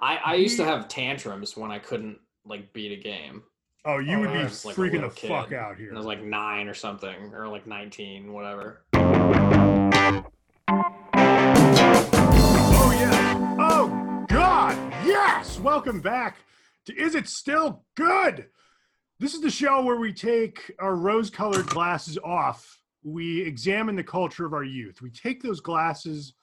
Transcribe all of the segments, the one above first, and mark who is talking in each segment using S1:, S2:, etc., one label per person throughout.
S1: I, I used to have tantrums when I couldn't like beat a game.
S2: Oh, you
S1: Oh,
S2: would be
S1: was, like,
S2: freaking the
S1: kid,
S2: fuck out here.
S1: And I was like nine or something, or like nineteen, whatever.
S2: Oh yeah. Oh God. Yes. Welcome back to Is It Still Good? This is the show where we take our rose-colored glasses off. We examine the culture of our youth. We take those glasses,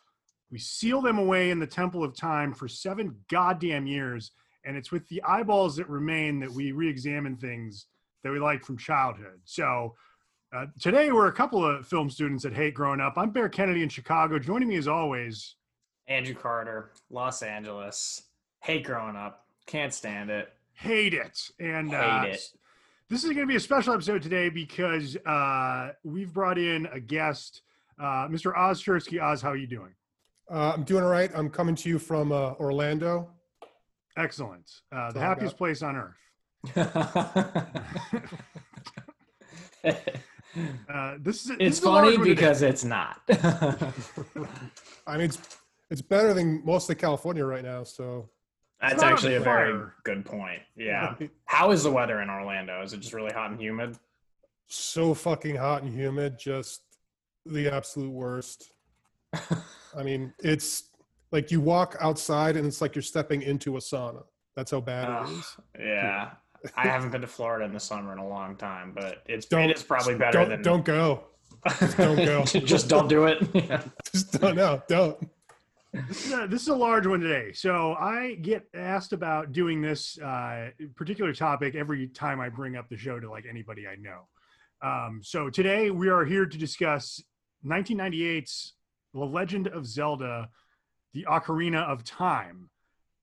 S2: we seal them away in the temple of time for seven goddamn years, and it's with the eyeballs that remain that we re-examine things that we like from childhood. So. Uh, today we're a couple of film students that hate growing up. I'm Bear Kennedy in Chicago. Joining me as always,
S1: Andrew Carter, Los Angeles. Hate growing up. Can't stand it.
S2: hate it. And
S1: Hate
S2: uh,
S1: it.
S2: this is going to be a special episode today because uh, we've brought in a guest, uh, Mr. Oz Chersky. Oz, how are you doing?
S3: Uh, I'm doing all right. I'm coming to you from uh, Orlando.
S2: Excellent. Uh, the happiest
S3: got.
S2: place on earth. Uh, this is this
S1: it's
S2: is
S1: funny
S2: one today.
S1: because it's not.
S3: I mean, it's it's better than most of California right now. So
S1: That's actually a very good point. Yeah. How is the weather in Orlando? Is it just really hot and humid?
S3: so fucking hot and humid, just the absolute worst. I mean, it's like you walk outside and it's like you're stepping into a sauna. That's how bad
S1: Ugh,
S3: it is.
S1: yeah. I haven't been to Florida in the summer in a long time, but it's
S3: Don't-
S1: it is probably better
S3: don't,
S1: than
S3: Don't go. don't go.
S1: just don't do it. Yeah.
S3: Just don't. No, don't.
S2: This is, a, this is a large one today. So I get asked about doing this uh, particular topic every time I bring up the show to like anybody I know. Um, so today we are here to discuss 1998's The Legend of Zelda, The Ocarina of Time.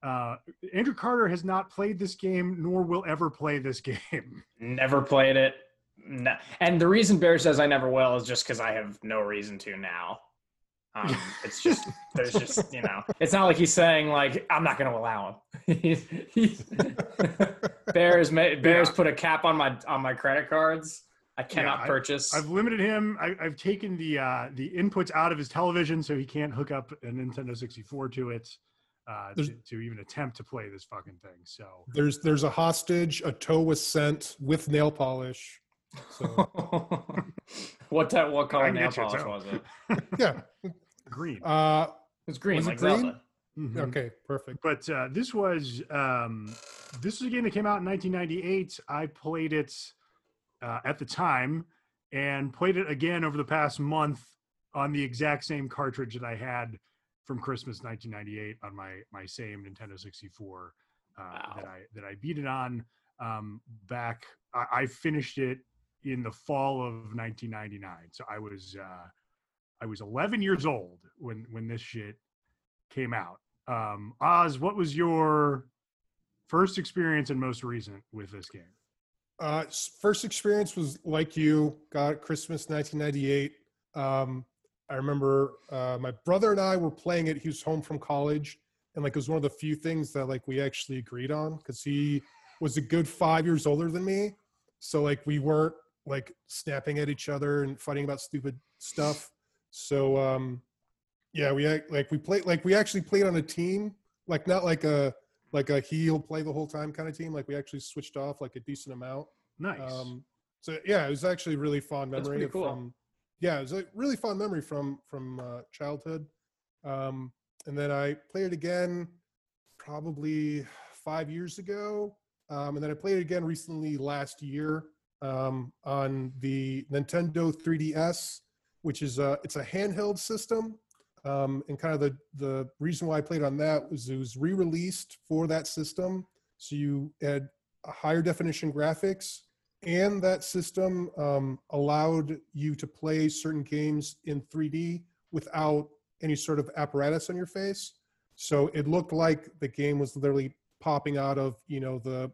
S2: Uh, Andrew Carter has not played this game, nor will ever play this game.
S1: Never played it. No. And the reason Bear says I never will is just because I have no reason to now. Um, it's just there's just you know it's not like he's saying like I'm not going to allow him. he's, he's, Bears Bears
S2: Yeah.
S1: put a cap on my on my credit cards. I cannot
S2: I-
S1: purchase.
S2: I've limited him. I, I've taken the uh, the inputs out of his television so he can't hook up a Nintendo 64 to it uh, to, to even attempt to play this fucking thing. So
S3: There's there's a hostage. A toe was sent with nail polish. So
S1: what type? What
S2: I
S1: color nail polish
S2: too.
S1: was it?
S3: yeah.
S2: green.
S3: Uh,
S1: It was green,
S3: Was it green?
S1: Zelda.
S2: Mhm.
S3: okay. Perfect.
S2: But uh, this was um, this was a game that came out in 1998. I played it uh, at the time and played it again over the past month on the exact same cartridge that I had from Christmas 1998 on my my same Nintendo 64 uh,
S1: Wow.
S2: that I that I beat it on um, back. I, I finished it in the fall of 1999. So I was uh, I was 11 years old when when this shit came out. Um, Oz, what was your first experience and most recent with this game?
S3: Uh, first experience was like you. Got Christmas 1998. Um, I remember uh, my brother and I were playing it. He was home from college, and like it was one of the few things that like we actually agreed on because he was a good five years older than me. So like we weren't like snapping at each other and fighting about stupid stuff. So um, yeah, we like we played like we actually played on a team, like not like a like a heel play the whole time kind of team. Like we actually switched off like a decent amount.
S2: Nice.
S3: Um, so yeah, it was actually a really fond memory.
S1: cool.
S3: From, yeah, it was a really fond memory from from uh, childhood. Um, and then I played it again, probably five years ago. Um, and then I played it again recently last year um, on the Nintendo 3DS, which is a it's a handheld system. Um, and kind of the the reason why I played on that was it was re-released for that system, so you had higher definition graphics, and that system um, allowed you to play certain games in 3D without any sort of apparatus on your face. So it looked like the game was literally popping out of you know the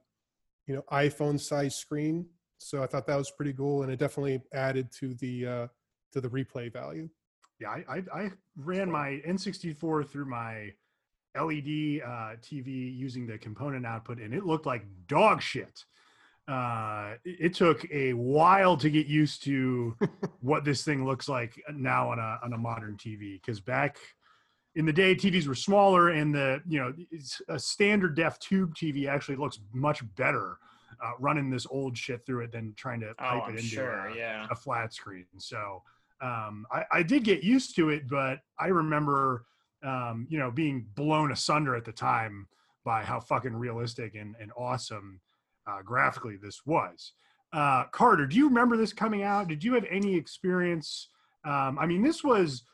S3: you know iPhone size screen. So I thought that was pretty cool, and it definitely added to the uh, to the replay value.
S2: Yeah, I, I, I ran my N64 through my LED uh, TV using the component output, and it looked like dog shit. Uh, it, took a while to get used to what this thing looks like now on a on a modern TV. Because back in the day TVs were smaller and the you know it's a standard def tube TV actually looks much better uh, running this old shit through it than trying to
S1: Oh,
S2: pipe
S1: I'm
S2: it into
S1: sure.
S2: a,
S1: Yeah.
S2: a flat screen. So um, I, I did get used to it, but I remember um, you know being blown asunder at the time by how fucking realistic and, and awesome uh, graphically this was. Uh, Carter, do you remember this coming out? Did you have any experience? Um, I mean, this was.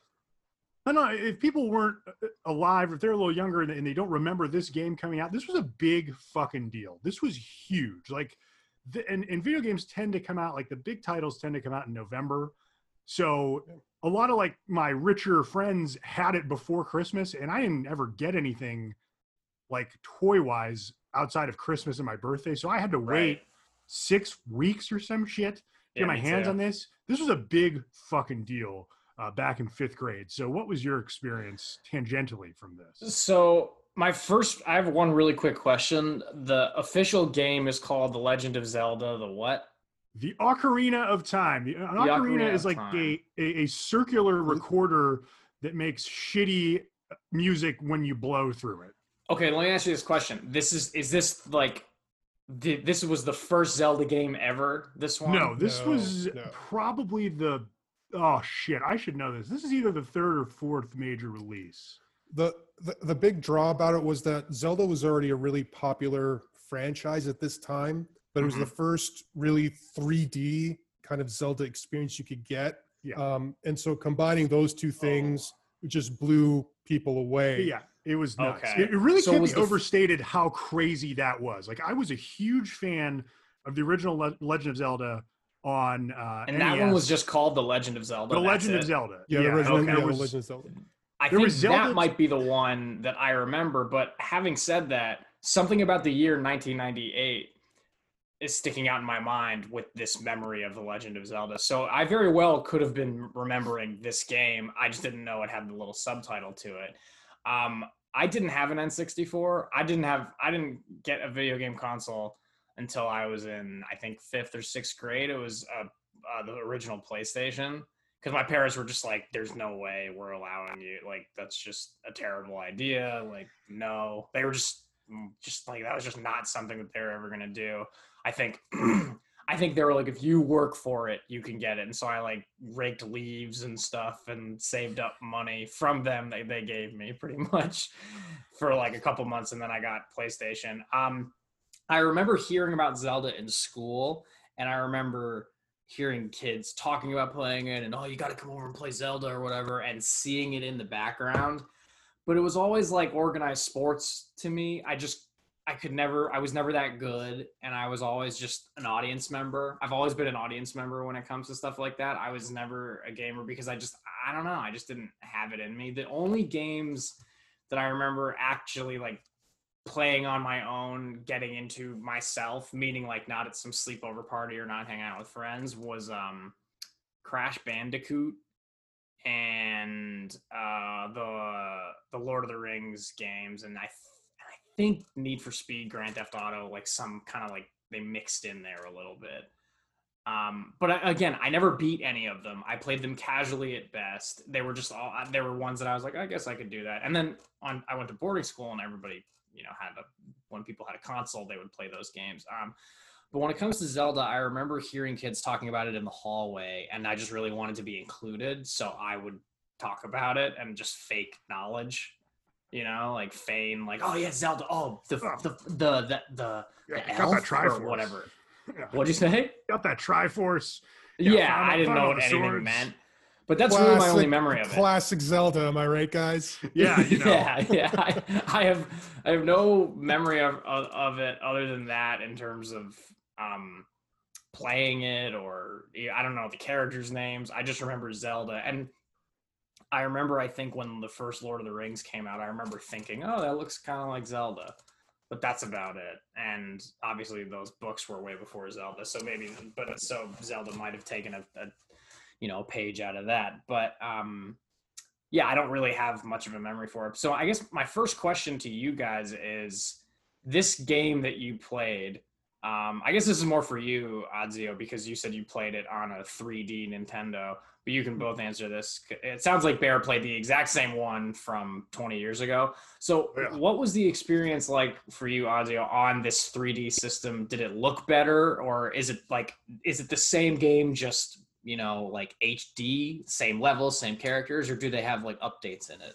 S2: I don't know if people weren't uh, alive, if they're a little younger and they don't remember this game coming out. This was a big fucking deal. This was huge. Like, the, and, and video games tend to come out like the big titles tend to come out in November. So a lot of like my richer friends had it before Christmas, and I didn't ever get anything like toy wise outside of Christmas and my birthday. So I had to wait six weeks or some shit to
S1: Yeah,
S2: get my hands
S1: too.
S2: on this. This was a big fucking deal uh, back in fifth grade. So what was your experience tangentially from this?
S1: So my first, I have one really quick question. The official game is called The Legend of Zelda. The what?
S2: The Ocarina of Time. The, an ocarina,
S1: Ocarina
S2: is like a, a a circular mm-hmm. recorder that makes shitty uh, music when you blow through it.
S1: Okay, let me ask you this question. This is is this like the, this was the first Zelda game ever? This one?
S2: No, this
S3: No,
S2: was
S3: no.
S2: probably the oh shit, I should know this. This is either the third or fourth major release.
S3: the, the the big draw about it was that Zelda was already a really popular franchise at this time, but it was the first really 3D kind of Zelda experience you could get.
S2: Yeah.
S3: Um, and so combining those two things it just blew people away.
S2: Yeah, it was nuts.
S1: Okay.
S2: It, it really
S1: So
S2: can't
S1: was
S2: be
S1: the f-
S2: overstated how crazy that was. Like I was a huge fan of the original Le- Legend of Zelda on uh
S1: And that one was just called The Legend of Zelda.
S2: The
S1: that's
S2: Legend of? Zelda.
S3: Yeah, the original
S2: okay,
S3: yeah, the
S2: was-
S3: Legend of Zelda.
S1: I
S2: There
S1: think
S2: Zelda-
S1: that might be the one that I remember. But having said that, something about the year 1998 is sticking out in my mind with this memory of the Legend of Zelda. So I very well could have been remembering this game. I just didn't know it had the little subtitle to it. Um, I didn't have an N64. I didn't have. I didn't get a video game console until I was in, I think, fifth or sixth grade. It was uh, uh, the original PlayStation because my parents were just like, "There's no way we're allowing you. Like, that's just a terrible idea. Like, no." They were just, mm, just like that was just not something that they were ever gonna do. I think, I think they were like, if you work for it, you can get it. And so I like raked leaves and stuff and saved up money from them. They they gave me pretty much for like a couple months, and then I got PlayStation. Um, I remember hearing about Zelda in school, and I remember hearing kids talking about playing it and oh you got to come over and play zelda or whatever and seeing it in the background but it was always like organized sports to me i just i could never i was never that good and i was always just an audience member. I've always been an audience member when it comes to stuff like that. I was never a gamer because i just i don't know i just didn't have it in me. The only games that i remember actually like playing on my own, getting into myself, meaning like not at some sleepover party or not hanging out with friends, was um Crash Bandicoot and uh the the Lord of the Rings games and I think Need for Speed, Grand Theft Auto, like some kind of like they mixed in there a little bit. Um, but I, again, I never beat any of them. I played them casually at best. They were just all uh, there were ones that I was like, I guess I could do that. And then on I went to boarding school and everybody, you know, had a when people had a console, they would play those games. Um, but when it comes to Zelda, I remember hearing kids talking about it in the hallway, and I just really wanted to be included, so I would talk about it and just fake knowledge. You know, like feign, like, oh yeah, Zelda. Oh, the the the the the,
S2: Yeah,
S1: the
S2: got that
S1: elf or whatever.
S2: Yeah.
S1: What'd you say?
S2: Got that Triforce.
S1: Yeah,
S2: Yeah, found-
S1: I didn't know what anything
S2: swords.
S1: meant. But that's really my only memory of it.
S3: Classic Zelda, am I right, guys?
S2: Yeah, you know.
S1: yeah, yeah. I, I have I have no memory of, of of it other than that in terms of um playing it or I don't know the characters' names. I just remember Zelda and I remember I think when the first Lord of the Rings came out, I remember thinking, "Oh, that looks kind of like Zelda." But that's about it. And obviously those books were way before Zelda, so maybe but so Zelda might have taken a, a you know, page out of that. But um yeah, I don't really have much of a memory for it. So I guess my first question to you guys is this game that you played. Um, I guess this is more for you, Adzio, because you said you played it on a 3D Nintendo. But you can both answer this. It sounds like Bear played the exact same one from 20 years ago. So,
S2: Yeah.
S1: what was the experience like for you, Ozzy, on this 3D system? Did it look better, or is it like is it the same game, just you know, like HD, same levels, same characters, or do they have like updates in it?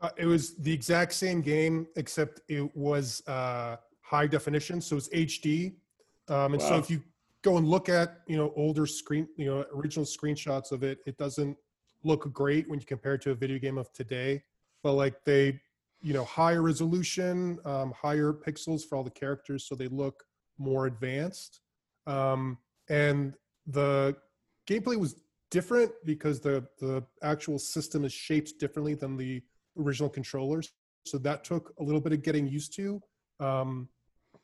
S3: Uh, it was the exact same game, except it was uh, high definition, so it's HD. Um, and so if you go and look at you know older screen, you know original screenshots of it, it doesn't look great when you compare it to a video game of today. But like they, you know, higher resolution, um, higher pixels for all the characters, so they look more advanced. Um, and the gameplay was different because the the actual system is shaped differently than the original controllers. So that took a little bit of getting used to. Um,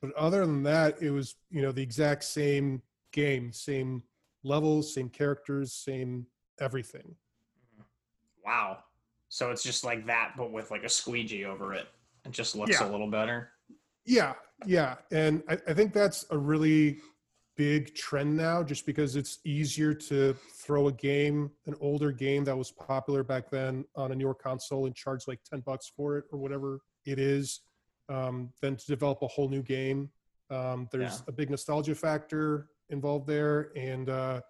S3: but other than that, it was you know the exact same game, same levels, same characters, same everything.
S1: Wow. So it's just like that, but with like a squeegee over it. It just looks
S2: Yeah.
S1: a little better.
S3: Yeah, yeah, and I, I think that's a really big trend now, just because it's easier to throw a game, an older game that was popular back then, on a newer console and charge like ten bucks for it or whatever it is, um, than to develop a whole new game. Um, there's
S1: Yeah.
S3: a big nostalgia factor involved there, and uh,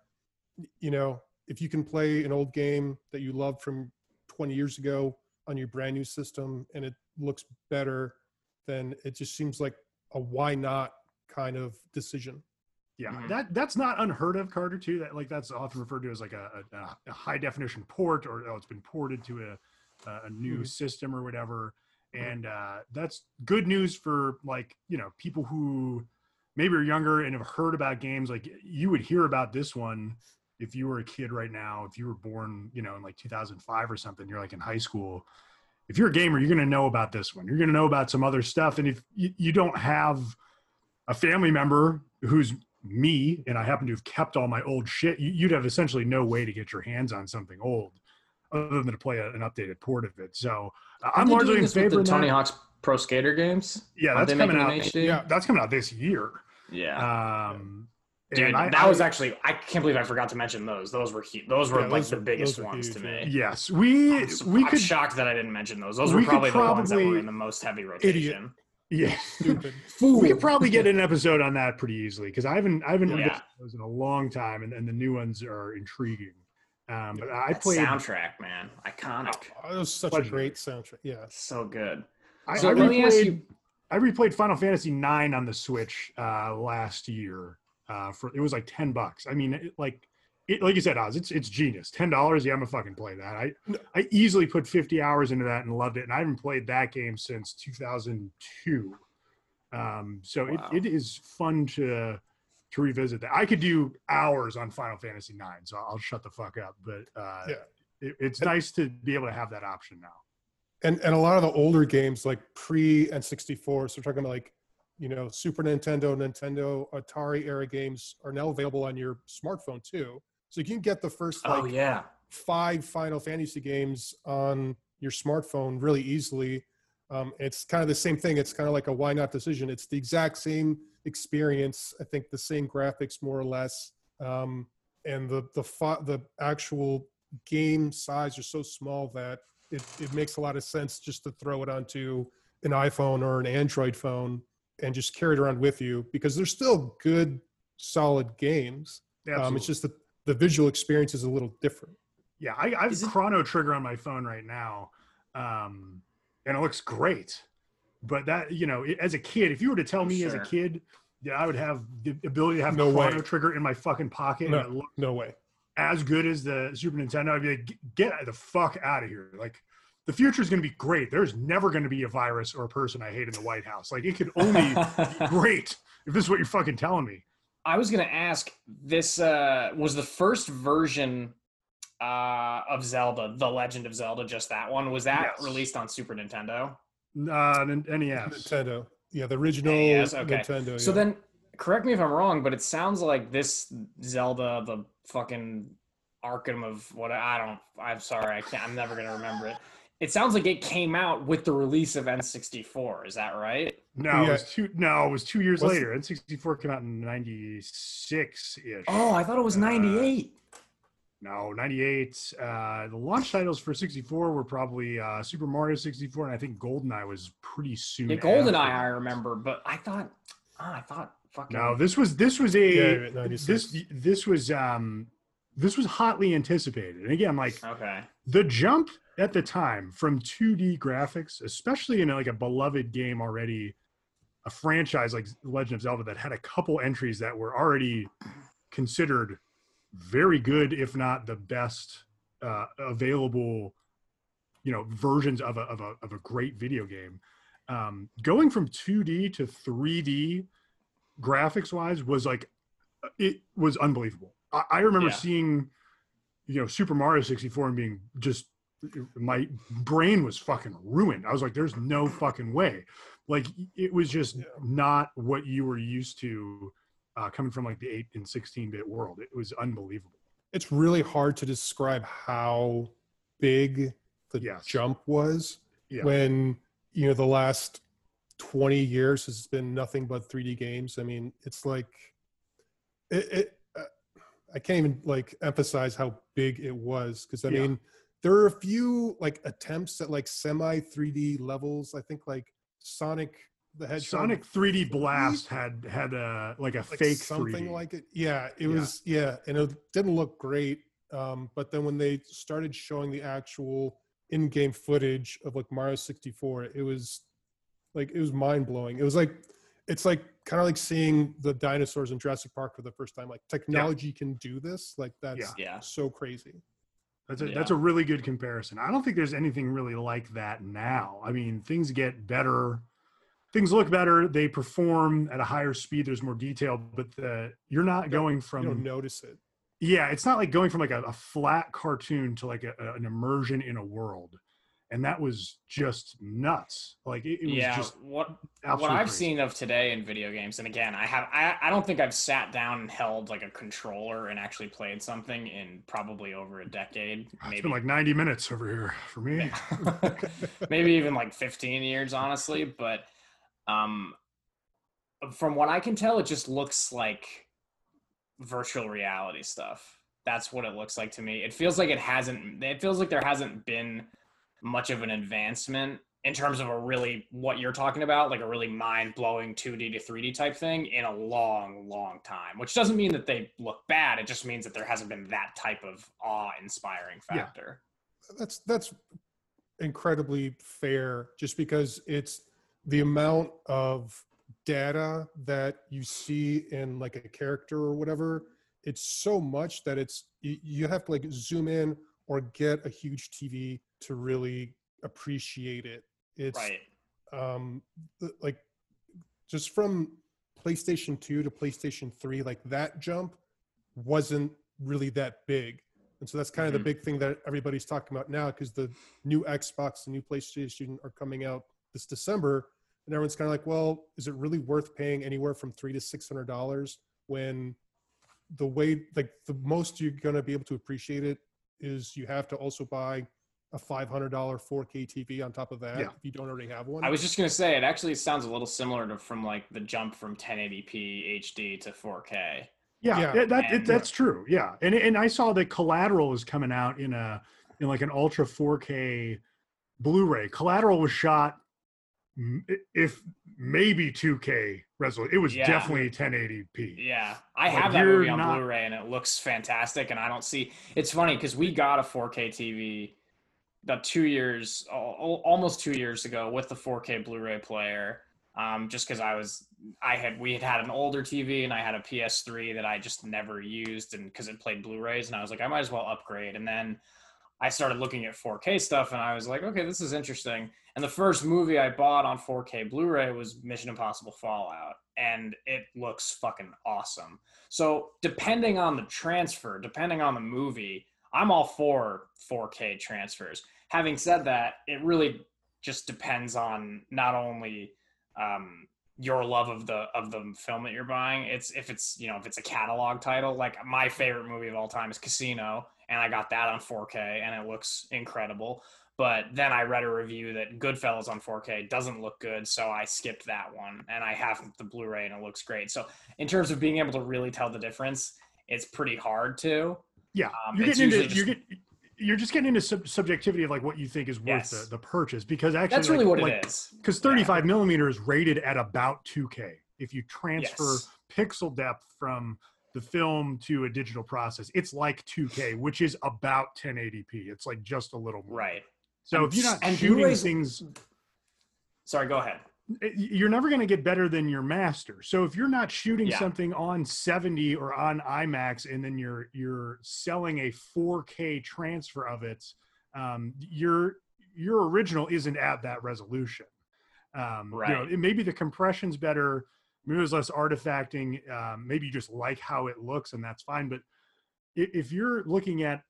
S3: you know, if you can play an old game that you loved from 20 years ago on your brand new system and it looks better then it just seems like a why not kind of decision.
S2: Yeah,
S1: Mhm.
S2: that that's not unheard of, Carter. Too that like that's often referred to as like a, a, a high definition port, or oh, it's been ported to a a new
S3: Mhm.
S2: system or whatever.
S3: Mhm.
S2: And uh, that's good news for like you know people who maybe you're younger and have heard about games. Like you would hear about this one if you were a kid right now. If you were born, you know, in like 2005 or something, you're like in high school. If you're a gamer, you're going to know about this one. You're going to know about some other stuff. And if you, you don't have a family member who's me and I happen to have kept all my old shit, you, you'd have essentially no way to get your hands on something old other than to play a, an updated port of it. So I'm largely in favor of
S1: Tony. Hawk's Pro Skater games.
S2: Yeah, that's coming out.
S1: HD?
S3: Yeah.
S2: That's coming out this year.
S1: Yeah.
S2: Um,
S1: Dude,
S2: and I-
S1: that
S2: I-
S1: was actually I can't believe I forgot to mention those. Those were hu- those were
S3: Yeah,
S1: like
S3: those
S1: the
S3: are-
S1: biggest ones
S3: huge,
S1: to me.
S2: yes, we
S1: I'm,
S2: we
S1: I'm
S2: could
S1: shocked that I didn't mention those. Those were
S2: could
S1: probably the ones that were in the most heavy rotation. Idiot.
S2: yeah.
S3: Stupid.
S2: We could probably get an episode on that pretty easily because I haven't I haven't
S1: Yeah.
S2: read those in a long time, and, and the new ones are intriguing. Um, but I
S1: That
S2: played.
S1: soundtrack, man, iconic,
S3: Oh, it was such
S2: Pleasure.
S3: a great soundtrack. Yeah.
S1: so good.
S2: I,
S1: So
S2: I
S1: let me ask
S2: replayed-
S1: you-
S2: I replayed Final Fantasy IX on the Switch uh, last year. Uh, for it was like ten bucks. I mean, it, like, it, like you said, Oz, it's it's genius. Ten dollars, yeah, I'm gonna fucking play that. I I easily put fifty hours into that and loved it. And I haven't played that game since 2002. Um, so
S1: Wow.
S2: it, it is fun to to revisit that. I could do hours on Final Fantasy IX, so I'll shut the fuck up. But uh,
S3: Yeah.
S2: it, it's nice to be able to have that option now.
S3: And and a lot of the older games like pre N64, so we're talking about like, you know, Super Nintendo, Nintendo, Atari era games are now available on your smartphone too. So you can get the first like
S1: oh yeah,
S3: five Final Fantasy games on your smartphone really easily. Um, it's kind of the same thing. It's kind of like a why not decision. It's the exact same experience. I think the same graphics more or less, um, and the the the actual game size are so small that it, it makes a lot of sense just to throw it onto an iPhone or an Android phone and just carry it around with you because they're still good, solid games. Um,
S2: Absolutely.
S3: it's just that the visual experience is a little different.
S2: Yeah, I, I have
S1: Is it-
S2: Chrono Trigger on my phone right now, um, and it looks great. But that, you know, as a kid, if you were to tell me as a kid, yeah, I would have the ability to have
S3: No
S2: Chrono
S3: way.
S2: Trigger in my fucking pocket
S3: No.
S2: and it looked
S3: No way.
S2: As good as the Super Nintendo. I'd be like, get the fuck out of here! Like, the future is going to be great. There's never going to be a virus or a person I hate in the White House. Like, it could only be great if this is what you're fucking telling me.
S1: I was gonna ask. This uh, was the first version uh, of Zelda, The Legend of Zelda. Just that one was that
S2: Yes.
S1: released on Super Nintendo.
S2: Uh, N- NES.
S3: Nintendo. Yeah, the original
S1: NES, okay.
S3: Nintendo.
S1: So then, correct me if I'm wrong, but it sounds like this Zelda, the fucking Arkham of what I don't. I'm sorry, I can't. I'm never gonna remember it. It sounds like it came out with the release of N64. Is that right?
S2: No,
S3: Yeah.
S2: it was two. No, it was two years
S3: What's-
S2: later. N64 came out in '96 ish.
S1: Oh, I thought it was
S2: Uh,
S1: '98.
S2: No, 98. Uh, the launch titles for 64 were probably uh, Super Mario 64, and I think GoldenEye was pretty soon.
S1: Yeah, GoldenEye
S2: after.
S1: I remember, but I thought, ah, I thought fucking.
S2: No, this was this was a
S3: Yeah,
S2: this this was um this was hotly anticipated. And again, like
S1: Okay.
S2: the jump at the time from 2D graphics, especially in like a beloved game already, a franchise like Legend of Zelda that had a couple entries that were already considered very good, if not the best uh, available, you know, versions of a, of a of a great video game. Um, going from 2D to 3D graphics wise was like it was unbelievable. I, I remember
S1: Yeah.
S2: seeing, you know, Super Mario 64 and being just my brain was fucking ruined. I was like, there's no fucking way. Like it was just
S3: Yeah.
S2: not what you were used to uh, coming from like the 8 and 16 bit world. It was unbelievable.
S3: It's really hard to describe how big the
S2: Yes.
S3: jump was
S2: Yeah.
S3: when you know the last 20 years has been nothing but 3D games. I mean, it's like it. it uh, I can't even like emphasize how big it was because I
S2: Yeah.
S3: mean there are a few like attempts at like semi 3D levels. I think like Sonic the Hedgehog
S2: Sonic 3D Blast had had a like a
S3: like
S2: fake
S3: something
S2: 3D.
S3: like it. Yeah, it
S2: Yeah.
S3: was yeah, and it didn't look great. Um, but then when they started showing the actual in-game footage of like Mario 64, it was like it was mind-blowing. It was like it's like kind of like seeing the dinosaurs in Jurassic Park for the first time. Like technology can do this. Like that's
S1: Yeah.
S3: so crazy.
S2: That's a,
S1: Yeah.
S2: that's a really good comparison. I don't think there's anything really like that now. I mean, things get better, things look better, they perform at a higher speed. There's more detail, but the, you're not
S3: You don't-
S2: going
S3: You
S2: from
S3: don't notice it.
S2: yeah, it's not like going from like a, a flat cartoon to like a, a- an immersion in a world, and that was just nuts. Like it, it was
S1: yeah.
S2: just
S1: what what I've
S2: crazy.
S1: seen of today in video games, and again, I have I, I don't think I've sat down and held like a controller and actually played something in probably over a decade.
S2: It's been like 90 minutes over here for me.
S1: maybe even like 15 years honestly but um from what i can tell it just looks like virtual reality stuff that's what it looks like to me it feels like it hasn't it feels like there hasn't been much of an advancement in terms of a really what you're talking about like a really mind-blowing 2d to 3d type thing in a long long time which doesn't mean that they look bad it just means that there hasn't been that type of awe-inspiring
S2: Yeah.
S1: factor
S3: that's that's incredibly fair just because it's the amount of data that you see in like a character or whatever it's so much that it's you have to like zoom in or get a huge tv to really appreciate it. It's
S1: right.
S3: um like just from playstation 2 to playstation 3 like that jump wasn't really that big. And so that's kind of
S1: Mhm.
S3: the big thing that everybody's talking about now because the new xbox and new playstation are coming out this december and everyone's kind of like well is it really worth paying anywhere from three to six hundred dollars when the way like the most you're going to be able to appreciate it is you have to also buy a $500 4k tv on top of that
S2: Yeah.
S3: if you don't already have one
S1: I was just gonna say it actually sounds a little similar to from like the jump from 1080p HD to 4K.
S2: Yeah,
S3: Yeah.
S2: that, that-
S1: And-
S2: that's true. Yeah, and and I saw that Collateral is coming out in a in like an ultra 4K Blu-ray. Collateral was shot if maybe 2K resolution. It was
S1: Yeah.
S2: definitely 1080p.
S1: Yeah, I
S2: Like,
S1: have that movie on
S2: not-
S1: Blu-ray and it looks fantastic. And I don't see. It's funny because we got a 4K TV about two years, al- al- almost two years ago, with the 4K Blu-ray player. Um, just because I was, I had, we had had an older TV and I had a PS3 that I just never used, and because it played Blu-rays, and I was like, I might as well upgrade. And then I started looking at 4K stuff, and I was like, okay, this is interesting. And the first movie I bought on 4K Blu-ray was Mission Impossible Fallout, and it looks fucking awesome. So depending on the transfer, depending on the movie, I'm all for 4K transfers. Having said that, it really just depends on not only um, your love of the of the film that you're buying. It's if it's you know if it's a catalog title. Like my favorite movie of all time is Casino, and I got that on 4K, and it looks incredible. But then I read a review that Goodfellas on 4K doesn't look good, so I skipped that one, and I have the Blu-ray, and it looks great. So in terms of being able to really tell the difference, it's pretty hard to.
S2: Yeah,
S1: Um,
S2: you're getting into
S1: usually
S2: you're get, you're just getting into sub- subjectivity of like what you think is worth
S1: Yes.
S2: the, the purchase because actually
S1: That's really
S2: like,
S1: what
S2: like,
S1: it is.
S2: because 35 millimeter is rated at about 2K. If you transfer
S1: Yes.
S2: pixel depth from the film to a digital process, it's like 2K, which is about 1080p. It's like just a little more.
S1: Right.
S2: So
S1: And-
S2: if you're not
S1: and
S2: shooting
S1: Blu-rays-
S2: things,
S1: Sorry, go ahead.
S2: You're never going to get better than your master. So if you're not shooting
S1: Yeah.
S2: something on 70 or on IMAX, and then you're you're selling a 4K transfer of it, um, your your original isn't at that resolution. Um, You know,
S1: Right.
S2: it- maybe the compression's better. Maybe there's less artifacting. Um, maybe you just like how it looks, and that's fine. But if you're looking at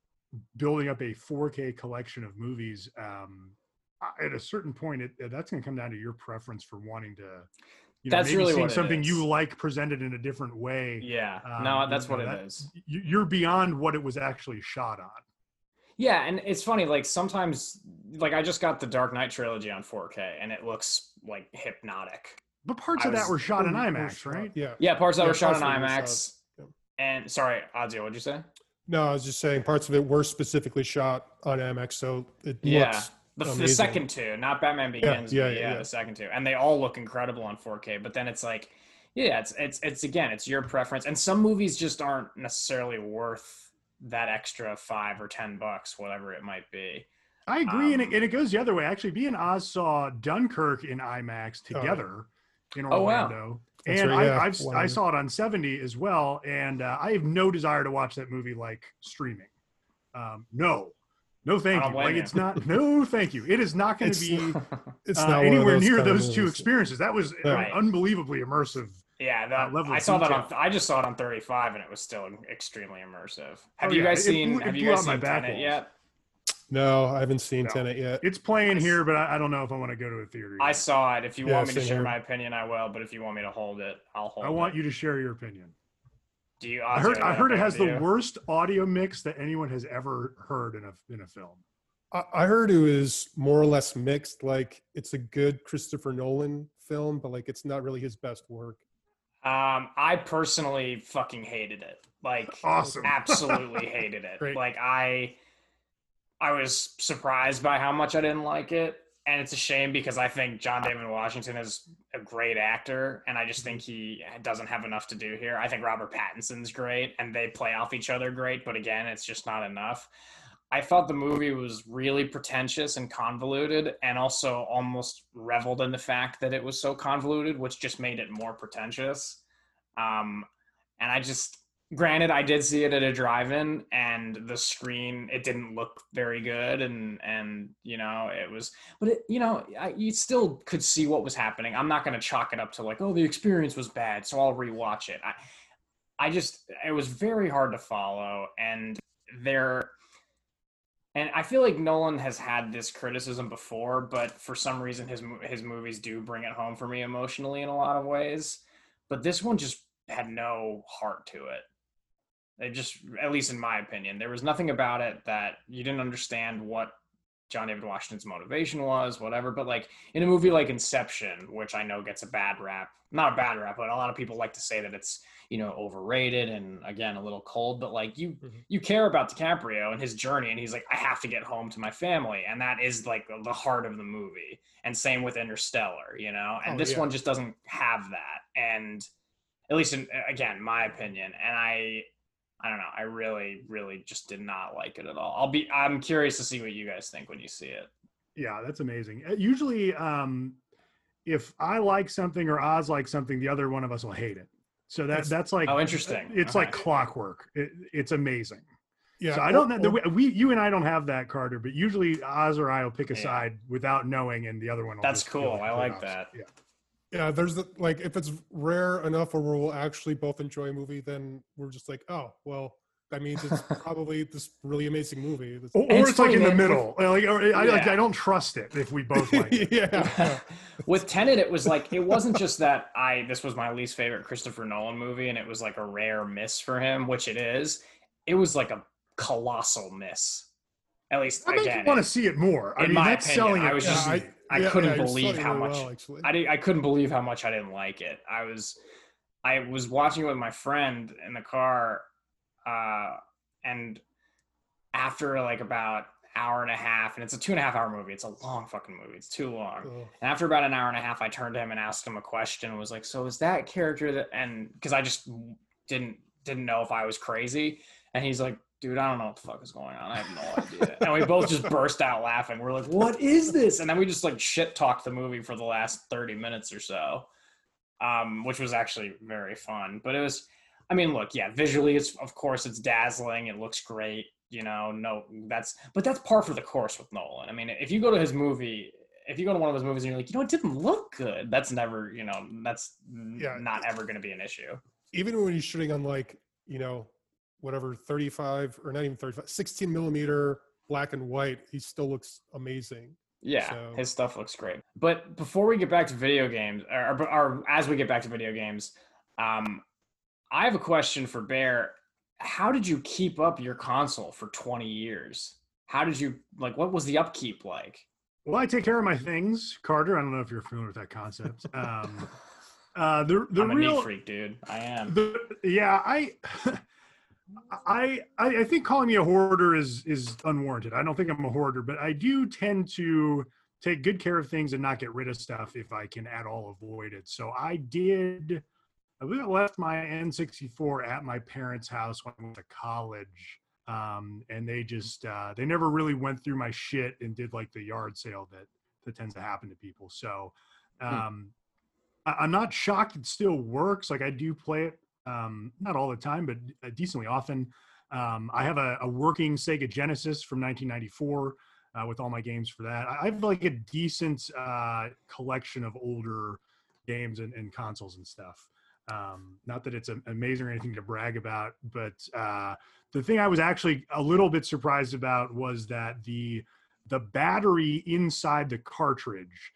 S2: building up a 4K collection of movies, um, at a certain point, it, that's going to come down to your preference for wanting to. You know,
S1: That's
S2: maybe
S1: really
S2: seeing
S1: what it
S2: something you like presented in a different way.
S1: Yeah.
S2: Um,
S1: no,
S2: you
S1: that's
S2: know,
S1: what
S2: that-
S1: it is.
S2: You- You're beyond what it was actually shot on.
S1: Yeah, and it's funny. Like sometimes, like I just got the Dark Knight trilogy on 4K, and it looks like hypnotic.
S2: But parts
S1: I
S2: of that were shot in
S3: Or- or
S2: IMAX,
S3: shot-
S2: right?
S3: Yeah.
S1: Yeah, parts that
S3: Yeah,
S1: were shot
S3: parts
S1: on
S3: of it shot,
S1: IMAX.
S3: yeah.
S1: And sorry, Ozzy, what'd you say?
S3: No, I was just saying parts of it were specifically shot on IMAX, so it
S1: Yeah.
S3: looks
S1: The, the second two, not Batman Begins,
S3: yeah,
S1: but
S3: yeah,
S1: yeah,
S3: yeah.
S1: the second two, and they all look incredible on 4K. But then it's like, yeah, it's it's it's again, it's your preference, and some movies just aren't necessarily worth that extra five or ten bucks, whatever it might be.
S2: I agree, and, it,
S1: Um,
S2: and it goes the other way. Actually, B and Oz saw Dunkirk in IMAX
S3: Oh,
S2: together in
S1: Oh, wow.
S2: Orlando, and
S3: right,
S2: I, I've I saw it on 70 as well. And uh, I have no desire to watch that movie like streaming. Um, no, no, thank you. Like
S1: you.
S2: it's not. No, thank you. It is not going to
S3: It's-
S2: be
S3: it's
S2: uh,
S3: not one of
S2: anywhere near those two experiences. That was an
S1: Right.
S2: unbelievably immersive.
S1: yeah,
S2: Uh,
S1: that,
S2: level
S1: I saw that on. I just saw it on 35, and it was still extremely immersive. Have
S2: Oh,
S1: you
S2: yeah,
S1: guys
S2: it
S1: seen?
S2: it
S1: have you
S2: blew
S1: guys
S2: out my
S1: seen
S2: back
S1: Tenet
S2: walls.
S1: yet?
S3: No, I haven't seen
S2: No.
S3: Tenet yet.
S2: It's playing
S1: Nice.
S2: here, but I, I don't know if I want to go to a theater.
S1: I saw it. If you
S3: Yeah,
S1: want me to share
S3: here.
S1: my opinion, I will. But if you want me to hold it, I'll hold it.
S2: I
S1: it.
S2: want you to share your opinion.
S1: Do you?
S2: I heard. I heard it has the
S1: you?
S2: worst audio mix that anyone has ever heard in a in a film.
S3: I, I heard it was more or less mixed. Like it's a good Christopher Nolan film, but like it's not really his best work.
S1: Um, I personally fucking hated it. Like,
S2: Awesome.
S1: absolutely hated it.
S3: Great.
S1: Like, I, I was surprised by how much I didn't like it, and it's a shame because I think John David Washington is a great actor, and I just think he doesn't have enough to do here. I think Robert Pattinson's great, and they play off each other great, but again, it's just not enough. I thought the movie was really pretentious and convoluted, and also almost reveled in the fact that it was so convoluted, which just made it more pretentious. Um, and I just, granted, I did see it at a drive-in, and the screen it didn't look very good, and and you know it was, but it, you know, I, you still could see what was happening. I'm not going to chalk it up to like, oh, the experience was bad, so I'll rewatch it. I, I just, it was very hard to follow, and there and I feel like Nolan has had this criticism before, but for some reason his his movies do bring it home for me emotionally in a lot of ways. But this one just had no heart to it. It just, at least in my opinion, there was nothing about it that you didn't understand what John David Washington's motivation was, whatever. But like in a movie like Inception, which I know gets a bad rap, not a bad rap, but a lot of people like to say that it's you know overrated and again a little cold. But like you
S3: Mhm.
S1: you care about DiCaprio and his journey, and he's like, I have to get home to my family, and that is like the heart of the movie. And same with Interstellar, you know. And
S3: Oh,
S1: this
S3: yeah.
S1: one just doesn't have that, and at least in again my opinion, and I. I don't know. I really, really just did not like it at all. I'll be. I'm curious to see what you guys think when you see it.
S2: Yeah, that's amazing. Uh, Usually, um, if I like something or Oz likes something, the other one of us will hate it. So that
S3: It's-
S2: that's like
S1: Oh, interesting.
S2: It's like clockwork. It, it's amazing.
S3: Yeah.
S2: so I don't know.
S3: or-
S2: the- We, you and I don't have that, Carter. But usually, Oz or I will pick a
S1: Yeah.
S2: side without knowing, and the other one. Will
S1: That's
S2: just feel
S1: cool. I like that.
S2: Yeah.
S3: Yeah, there's the, like if it's rare enough where we'll actually both enjoy a movie, then we're just like, oh, well, that means it's probably this really amazing movie.
S2: Or, or
S1: it's
S2: it's, like
S1: funny,
S2: in the middle. Like, or, I, like, I don't trust it if we both like it.
S3: yeah.
S1: with Tenet, it was like it wasn't just that I this was my least favorite Christopher Nolan movie, and it was like a rare miss for him, which it is. It was like a colossal miss. At least
S2: I make
S1: again,
S2: you want to see it more. I
S1: in
S2: mean,
S1: my
S2: that's
S1: opinion,
S2: selling it.
S1: I was
S3: Yeah,
S1: just-
S2: easy.
S1: I
S3: yeah,
S1: couldn't
S3: yeah,
S1: believe how
S3: really
S1: much
S3: well, actually.
S1: I did, I couldn't believe how much I didn't like it. I was I was watching it with my friend in the car, uh, and after like about hour and a half, and it's a two and a half hour movie. It's a long fucking movie. It's too long. And after about an hour and a half, I turned to him and asked him a question. and Was like, "So is that character that?" And because I just didn't didn't know if I was crazy, and he's like, "Dude, I don't know what the fuck is going on. I have no idea." and we both just burst out laughing. We're like, "What is this?" And then we just like shit talked the movie for the last thirty minutes or so, um, which was actually very fun. But it was, I mean, look, yeah, visually, it's of course it's dazzling. It looks great. You know, no, that's but that's par for the course with Nolan. I mean, if you go to his movie, if you go to one of those movies and you're like, you know, it didn't look good, that's never, you know, that's
S3: Yeah.
S1: not ever going to be an issue.
S3: Even when you're shooting on like, you know, whatever 35 or not even 35, 16 millimeter black and white, he still looks amazing.
S1: Yeah,
S3: So-
S1: his stuff looks great. But before we get back to video games, or, or, or as we get back to video games, um, I have a question for Bear. How did you keep up your console for 20 years? How did you like? What was the upkeep like?
S2: Well, I take care of my things, Carter. I don't know if you're familiar with that concept. Um, uh, the the
S1: I'm a
S2: real
S1: neat freak, dude. I am.
S2: The, yeah, I, I, I I think calling me a hoarder is is unwarranted. I don't think I'm a hoarder, but I do tend to take good care of things and not get rid of stuff if I can at all avoid it. So I did. I believe I left my N64 at my parents' house when I went to college, um, and they just uh, they never really went through my shit and did like the yard sale that that tends to happen to people. So. Um, I- I'm not shocked it still works. Like I do play it, um, not all the time, but uh, decently often. Um, I have a, a working Sega Genesis from 1994 uh, with all my games for that. I have like a decent uh, collection of older games and, and consoles and stuff. Um, not that it's amazing or anything to brag about, but uh, the thing I was actually a little bit surprised about was that the the battery inside the cartridge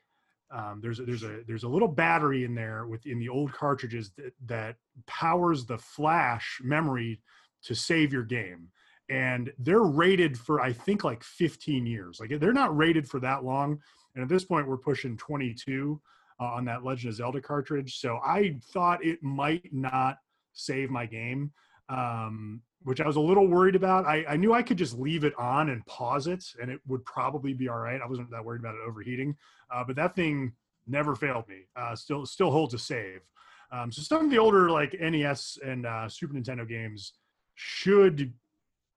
S2: um, there's a, there's a there's a little battery in there within the old cartridges that, that powers the flash memory to save your game. And they're rated for i think like 15 years. Like they're not rated for that long. And at this point we're pushing 22 uh, on that legend of zelda cartridge. So i thought it might not save my game. Um, which i was a little worried about I, I knew i could just leave it on and pause it and it would probably be all right i wasn't that worried about it overheating uh, but that thing never failed me. Uh, still, still holds a save. Um, so some of the older like NES and uh, Super Nintendo games should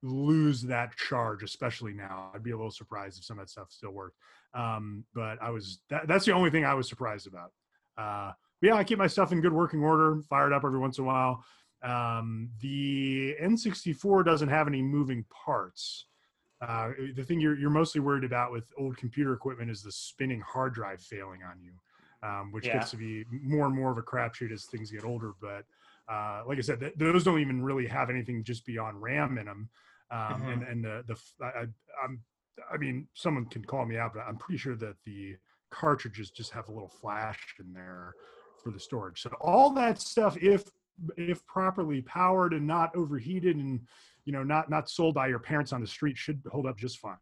S2: lose that charge, especially now. I'd be a little surprised if some of that stuff still worked. Um, but I was that, that's the only thing I was surprised about. Uh, yeah, I keep my stuff in good working order, fired up every once in a while. Um, the N64 doesn't have any moving parts. Uh, the thing you're, you're mostly worried about with old computer equipment is the spinning hard drive failing on you, um, which
S1: Yeah.
S2: gets to be more and more of a crapshoot as things get older. But uh, like I said, th- those don't even really have anything just beyond RAM in them. Um, And and the the I- I'm I mean someone can call me out, but I'm pretty sure that the cartridges just have a little flash in there for the storage. So all that stuff, if if properly powered and not overheated and you know not not sold by your parents on the street, should hold up just fine.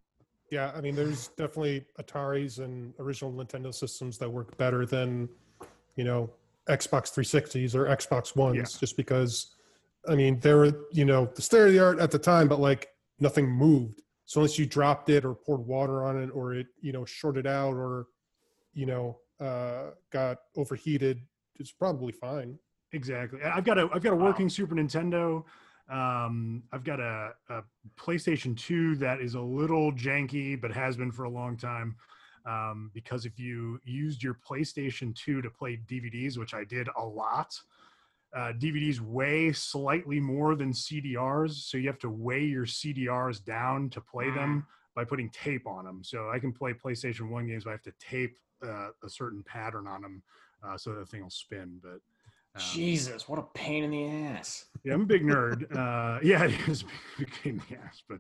S3: Yeah, I mean, there's definitely Ataris and original Nintendo systems that work better than, you know, Xbox 360s or Xbox Ones,
S2: Yeah.
S3: just because, I mean, they were, you know, the state of the art at the time, but like nothing moved. So unless you dropped it or poured water on it or it, you know, shorted out or, you know, uh, got overheated, it's probably fine.
S2: Exactly. I've got a I've got a
S1: Wow.
S2: working Super Nintendo. Um, I've got a, a PlayStation 2 that is a little janky, but has been for a long time. Um, because if you used your PlayStation 2 to play DVDs, which I did a lot, uh, DVDs weigh slightly more than CDRs, so you have to weigh your CDRs down to play them by putting tape on them. So I can play PlayStation 1 games, but I have to tape uh, a certain pattern on them uh, so that the thing will spin. But um,
S1: Jesus, what a pain in the ass.
S2: yeah, I'm a big nerd. Uh, yeah, it is a big pain in the ass, but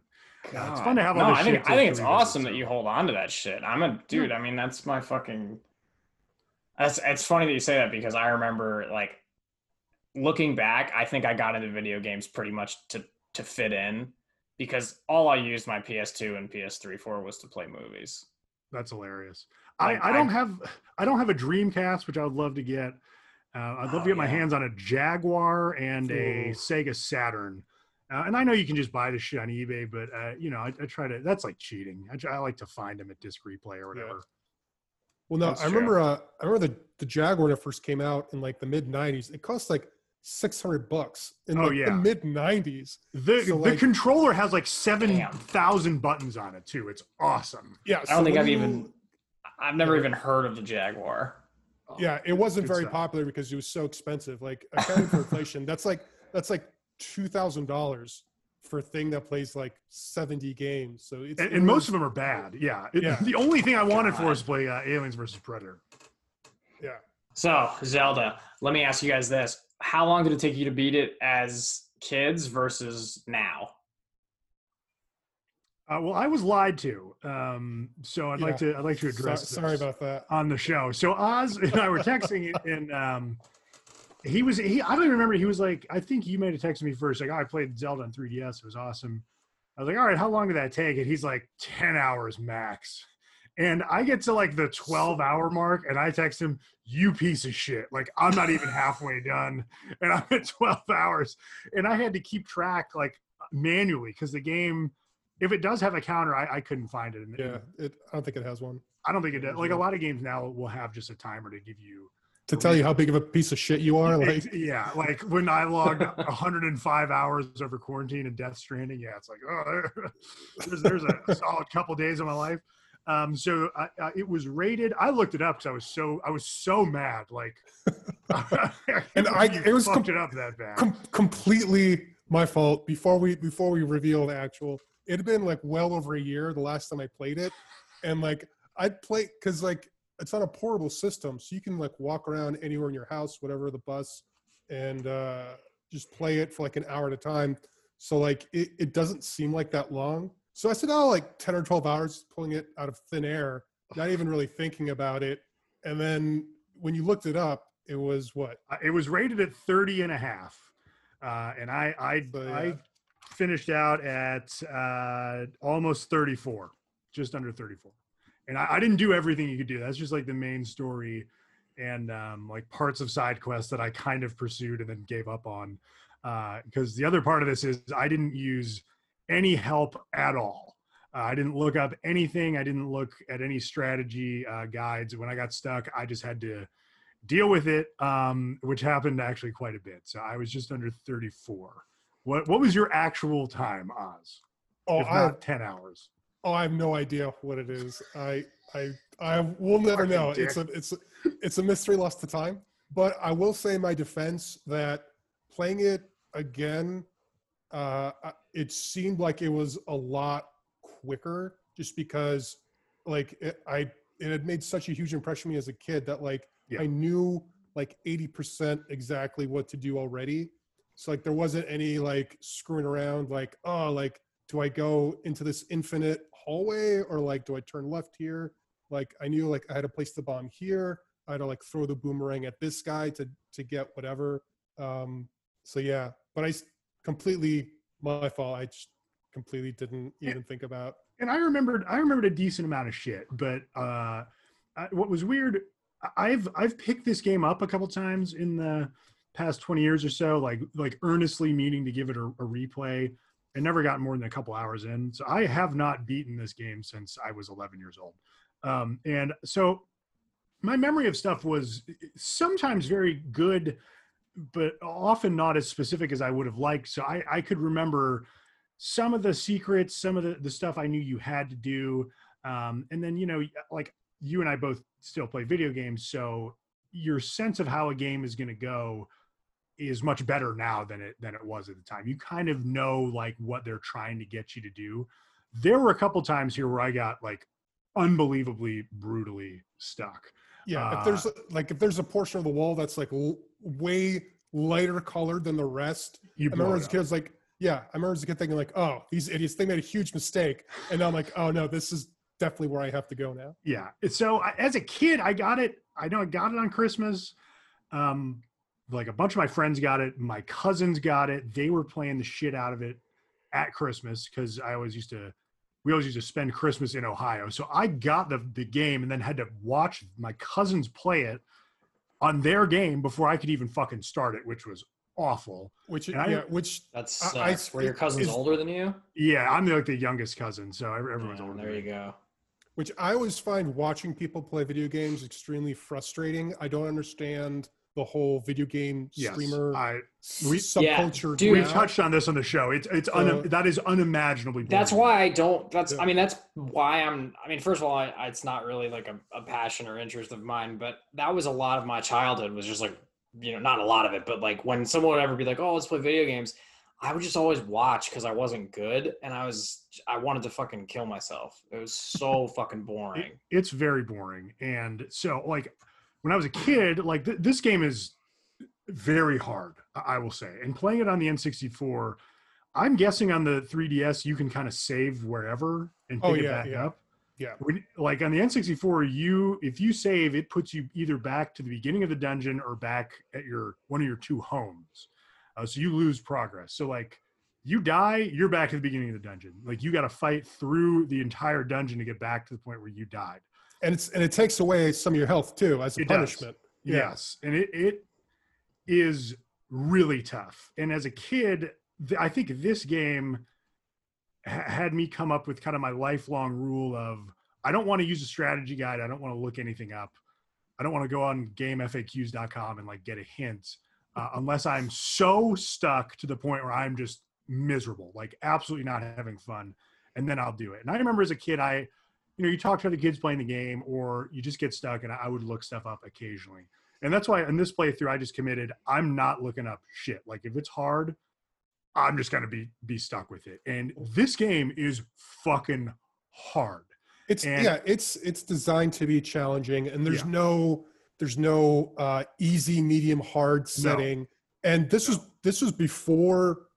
S2: Yeah, it's fun to have
S1: no,
S2: all this
S1: I think I think it's awesome that you hold on to that shit. I'm a dude. I mean, that's my fucking. That's it's funny that you say that because I remember like looking back. I think I got into video games pretty much to to fit in because all I used my PS2 and PS3 for was to play movies.
S2: that's hilarious.
S1: Like,
S2: I, I don't
S1: I-
S2: have I don't have a Dreamcast, which I would love to get. Uh, I'd love
S1: Oh,
S2: to get my
S1: yeah.
S2: hands on a Jaguar and a Sega Saturn. Uh, and I know you can just buy the shit on eBay, but uh, you know, I, I try to. That's like cheating. I, I like to find them at Disc Replay or
S3: Yeah.
S2: whatever.
S3: Well, no,
S1: That's
S3: I remember. Uh, I remember the the Jaguar when it first came out in like the mid '90s. It cost like 600 bucks in
S2: Oh,
S3: like,
S2: yeah.
S3: the mid '90s.
S2: The
S3: So,
S2: the
S3: like-
S2: controller has like seven
S1: Damn.
S2: buttons on it too. It's awesome.
S3: Yeah,
S1: I don't think I've
S3: you-
S1: even. I've never even heard of the Jaguar.
S3: Yeah, it wasn't very
S2: stuff.
S3: popular because it was so expensive. Like accounting for inflation, that's like that's like two thousand dollars for a thing that plays like 70 games. So it's
S2: And,
S3: it
S2: and most
S3: was-
S2: of them are bad. Yeah. It-
S3: Yeah.
S2: The only thing I wanted for
S1: God.
S2: was to play uh, Aliens versus Predator.
S3: yeah.
S1: So Zelda, let me ask you guys this: How long did it take you to beat it as kids versus now?
S2: Uh, well, I was lied to, um, so I'd like to I'd like to
S3: So-
S2: address.
S3: sorry about that.
S2: on the show. So Oz and I were texting, and um, he was he. I don't even remember. He was like, I think you might have texted me first. Like, oh, I played Zelda on 3DS. It was awesome. I was like, all right, how long did that take? And he's like, 10 hours max. And I get to like the 12 hour mark, and I text him, you piece of shit. Like, I'm not even halfway done, and I'm at 12 hours. And I had to keep track like manually because the game. If it does have a counter, I, I couldn't find it. And
S3: Yeah, it, I don't think it has one
S2: I don't think it does. Like a lot of games now will have just a timer to give you.
S3: to tell you how big of a piece of shit you are. Like,
S2: yeah, like when I logged 105 hours over quarantine and Death Stranding. Yeah, it's like oh, there's there's a solid couple days of my life. Um, so I, I, it was rated. I looked it up because I was so I was so mad. Like,
S3: And I- it was
S2: fucked
S3: com-
S2: it up that bad.
S3: com- completely my fault. Before we before we reveal the actual, it had been like well over a year the last time I played it, and like I'd play because like it's on a portable system, so you can like walk around anywhere in your house, whatever the bus, and uh, just play it for like an hour at a time. So like it, it doesn't seem like that long. So I said, oh, like ten or twelve hours, pulling it out of thin air, not even really thinking about it. And then when you looked it up, it was what?
S2: Uh, it was rated at 30 and a half. Uh, and I I,
S3: So, yeah.
S2: I finished out at uh, almost 34, just under 34. And I, I didn't do everything you could do. That's just like the main story and um, like parts of side quests that I kind of pursued and then gave up on. Because the other part of this is I didn't use any help at all. Uh, I didn't look up anything. I didn't look at any strategy uh, guides. When I got stuck, I just had to deal with it, um, which happened actually quite a bit. So I was just under 34. What what was your actual time, Oz?
S3: Oh,
S2: if
S3: I
S2: not 10 hours.
S3: Oh, I have no idea what it is. I I I will never
S2: Fucking
S3: know.
S2: dick.
S3: It's a it's a, it's a mystery lost to time. But I will say my defense that playing it again, uh, it seemed like it was a lot quicker, just because like it, I it had made such a huge impression on me as a kid that like
S2: Yeah.
S3: I knew like eighty percent exactly what to do already. So like there wasn't any like screwing around. Like oh like do I go into this infinite hallway or like do I turn left here? Like I knew like I had to place the bomb here. I had to like throw the boomerang at this guy to to get whatever. Um, so yeah, but I completely my fault. I just completely didn't even think about.
S2: and I remembered I remembered a decent amount of shit. But uh, I, what was weird, I've I've picked this game up a couple times in the past twenty years or so, like like earnestly meaning to give it a, a replay, and never gotten more than a couple hours in. So I have not beaten this game since I was eleven years old, um, and so my memory of stuff was sometimes very good, but often not as specific as I would have liked. So I, I could remember some of the secrets, some of the, the stuff I knew you had to do. Um, and then, you know, like you and I both still play video games. So your sense of how a game is going to go is much better now than it than it was at the time. You kind of know like what they're trying to get you to do. There were a couple times here where I got like unbelievably brutally stuck.
S3: Yeah, if there's like if there's a portion of the wall that's like l- way lighter colored than the rest,
S2: You
S3: I remember as a kid, I was like, yeah, I remember as a kid thinking like, oh, these idiots, they made a huge mistake, and now I'm like, oh no, this is definitely where I have to go now.
S2: yeah so I, as a kid i got it i know i got it on christmas um like a bunch of my friends got it my cousins got it they were playing the shit out of it at christmas because i always used to we always used to spend christmas in ohio so i got the, the game and then had to watch my cousins play it on their game before i could even fucking start it which was awful.
S3: Which
S2: And I-
S3: yeah, which
S4: That
S3: I- uh,
S4: I- Were your cousins
S3: is-
S4: older than you?
S2: Yeah, I'm the, like the youngest cousin, so every- everyone's
S4: Yeah,
S2: older.
S4: there
S2: than
S4: you
S2: me.
S4: go.
S3: which I always find watching people play video games extremely frustrating. I don't understand the whole video game
S2: Yes,
S3: streamer
S2: I,
S3: s-
S2: we-
S3: subculture.
S4: dude.
S2: we
S3: now.
S2: touched on this on the show. It's it's un,
S3: So-
S2: that is unimaginably.
S4: That's why I don't. That's.
S3: Yeah.
S4: I mean, that's why I'm. I mean, first of all, I, it's not really like a, a passion or interest of mine, but that was a lot of my childhood. Was just like, you know, not a lot of it, but like when someone would ever be like, "Oh, let's play video games," I would just always watch because I wasn't good, and I was. I wanted to fucking kill myself. It was so fucking boring.
S2: It- it's very boring, and so like when I was a kid, like th- this game is very hard. I I will say, and playing it on the N64, I'm guessing on the 3DS you can kind of save wherever and pick
S3: Oh,
S2: it back
S3: yeah.
S2: up.
S3: Yeah.
S2: When, like on the N64, you if you save, it puts you either back to the beginning of the dungeon or back at your one of your two homes. Uh, so you lose progress. So like you die, you're back to the beginning of the dungeon. Like you got to fight through the entire dungeon to get back to the point where you died.
S3: And it's and it takes away some of your health too as a
S2: It
S3: punishment. Yeah.
S2: Yes, and it it is really tough. And as a kid, th- I think this game ha- had me come up with kind of my lifelong rule of I don't want to use a strategy guide. I don't want to look anything up. I don't want to go on gamefaqs.com and like get a hint uh, unless I'm so stuck to the point where I'm just miserable, like absolutely not having fun, and then I'll do it. And I remember as a kid, I, you know, you talk to other kids playing the game, or you just get stuck, and I would look stuff up occasionally. And that's why in this playthrough, I just committed. I'm not looking up shit. Like if it's hard, I'm just gonna be be stuck with it. And this game is fucking hard.
S3: It's
S2: And-
S3: yeah, it's it's designed to be challenging, and there's
S2: Yeah.
S3: no there's no uh, easy, medium, hard setting. And this was this was before.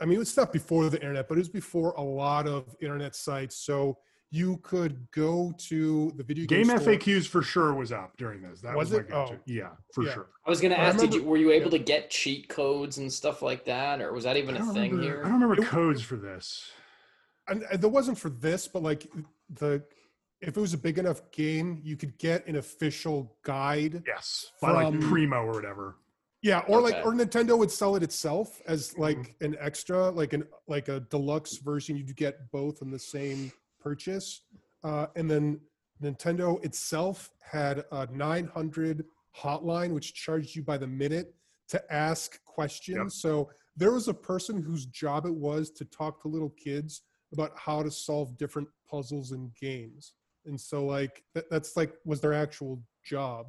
S3: I mean, it's not before the internet, but it was before a lot of internet sites. So you could go to the video
S2: Game
S3: game.
S2: FAQs for sure was up during this. That was,
S3: Was
S2: my
S3: it?
S2: go-to.
S3: Oh.
S2: Yeah, for
S3: Yeah.
S2: sure.
S4: I was gonna
S3: I
S4: ask, did you were you able
S3: yeah.
S4: to get cheat codes and stuff like that, or was that even a thing
S2: remember,
S4: here?
S2: I don't remember
S3: It-
S2: codes for this.
S3: and, and there wasn't for this, but like the if it was a big enough game, you could get an official guide.
S2: Yes, by like
S3: From-
S2: Prima or whatever.
S3: Yeah, or like or Nintendo would sell it itself as
S2: Mm-hmm.
S3: like an extra, like an like a deluxe version. You'd get both in the same purchase, uh, and then Nintendo itself had a 900 hotline which charged you by the minute to ask questions. So there was a person whose job it was to talk to little kids about how to solve different puzzles and games, and so like that, that's like was their actual job.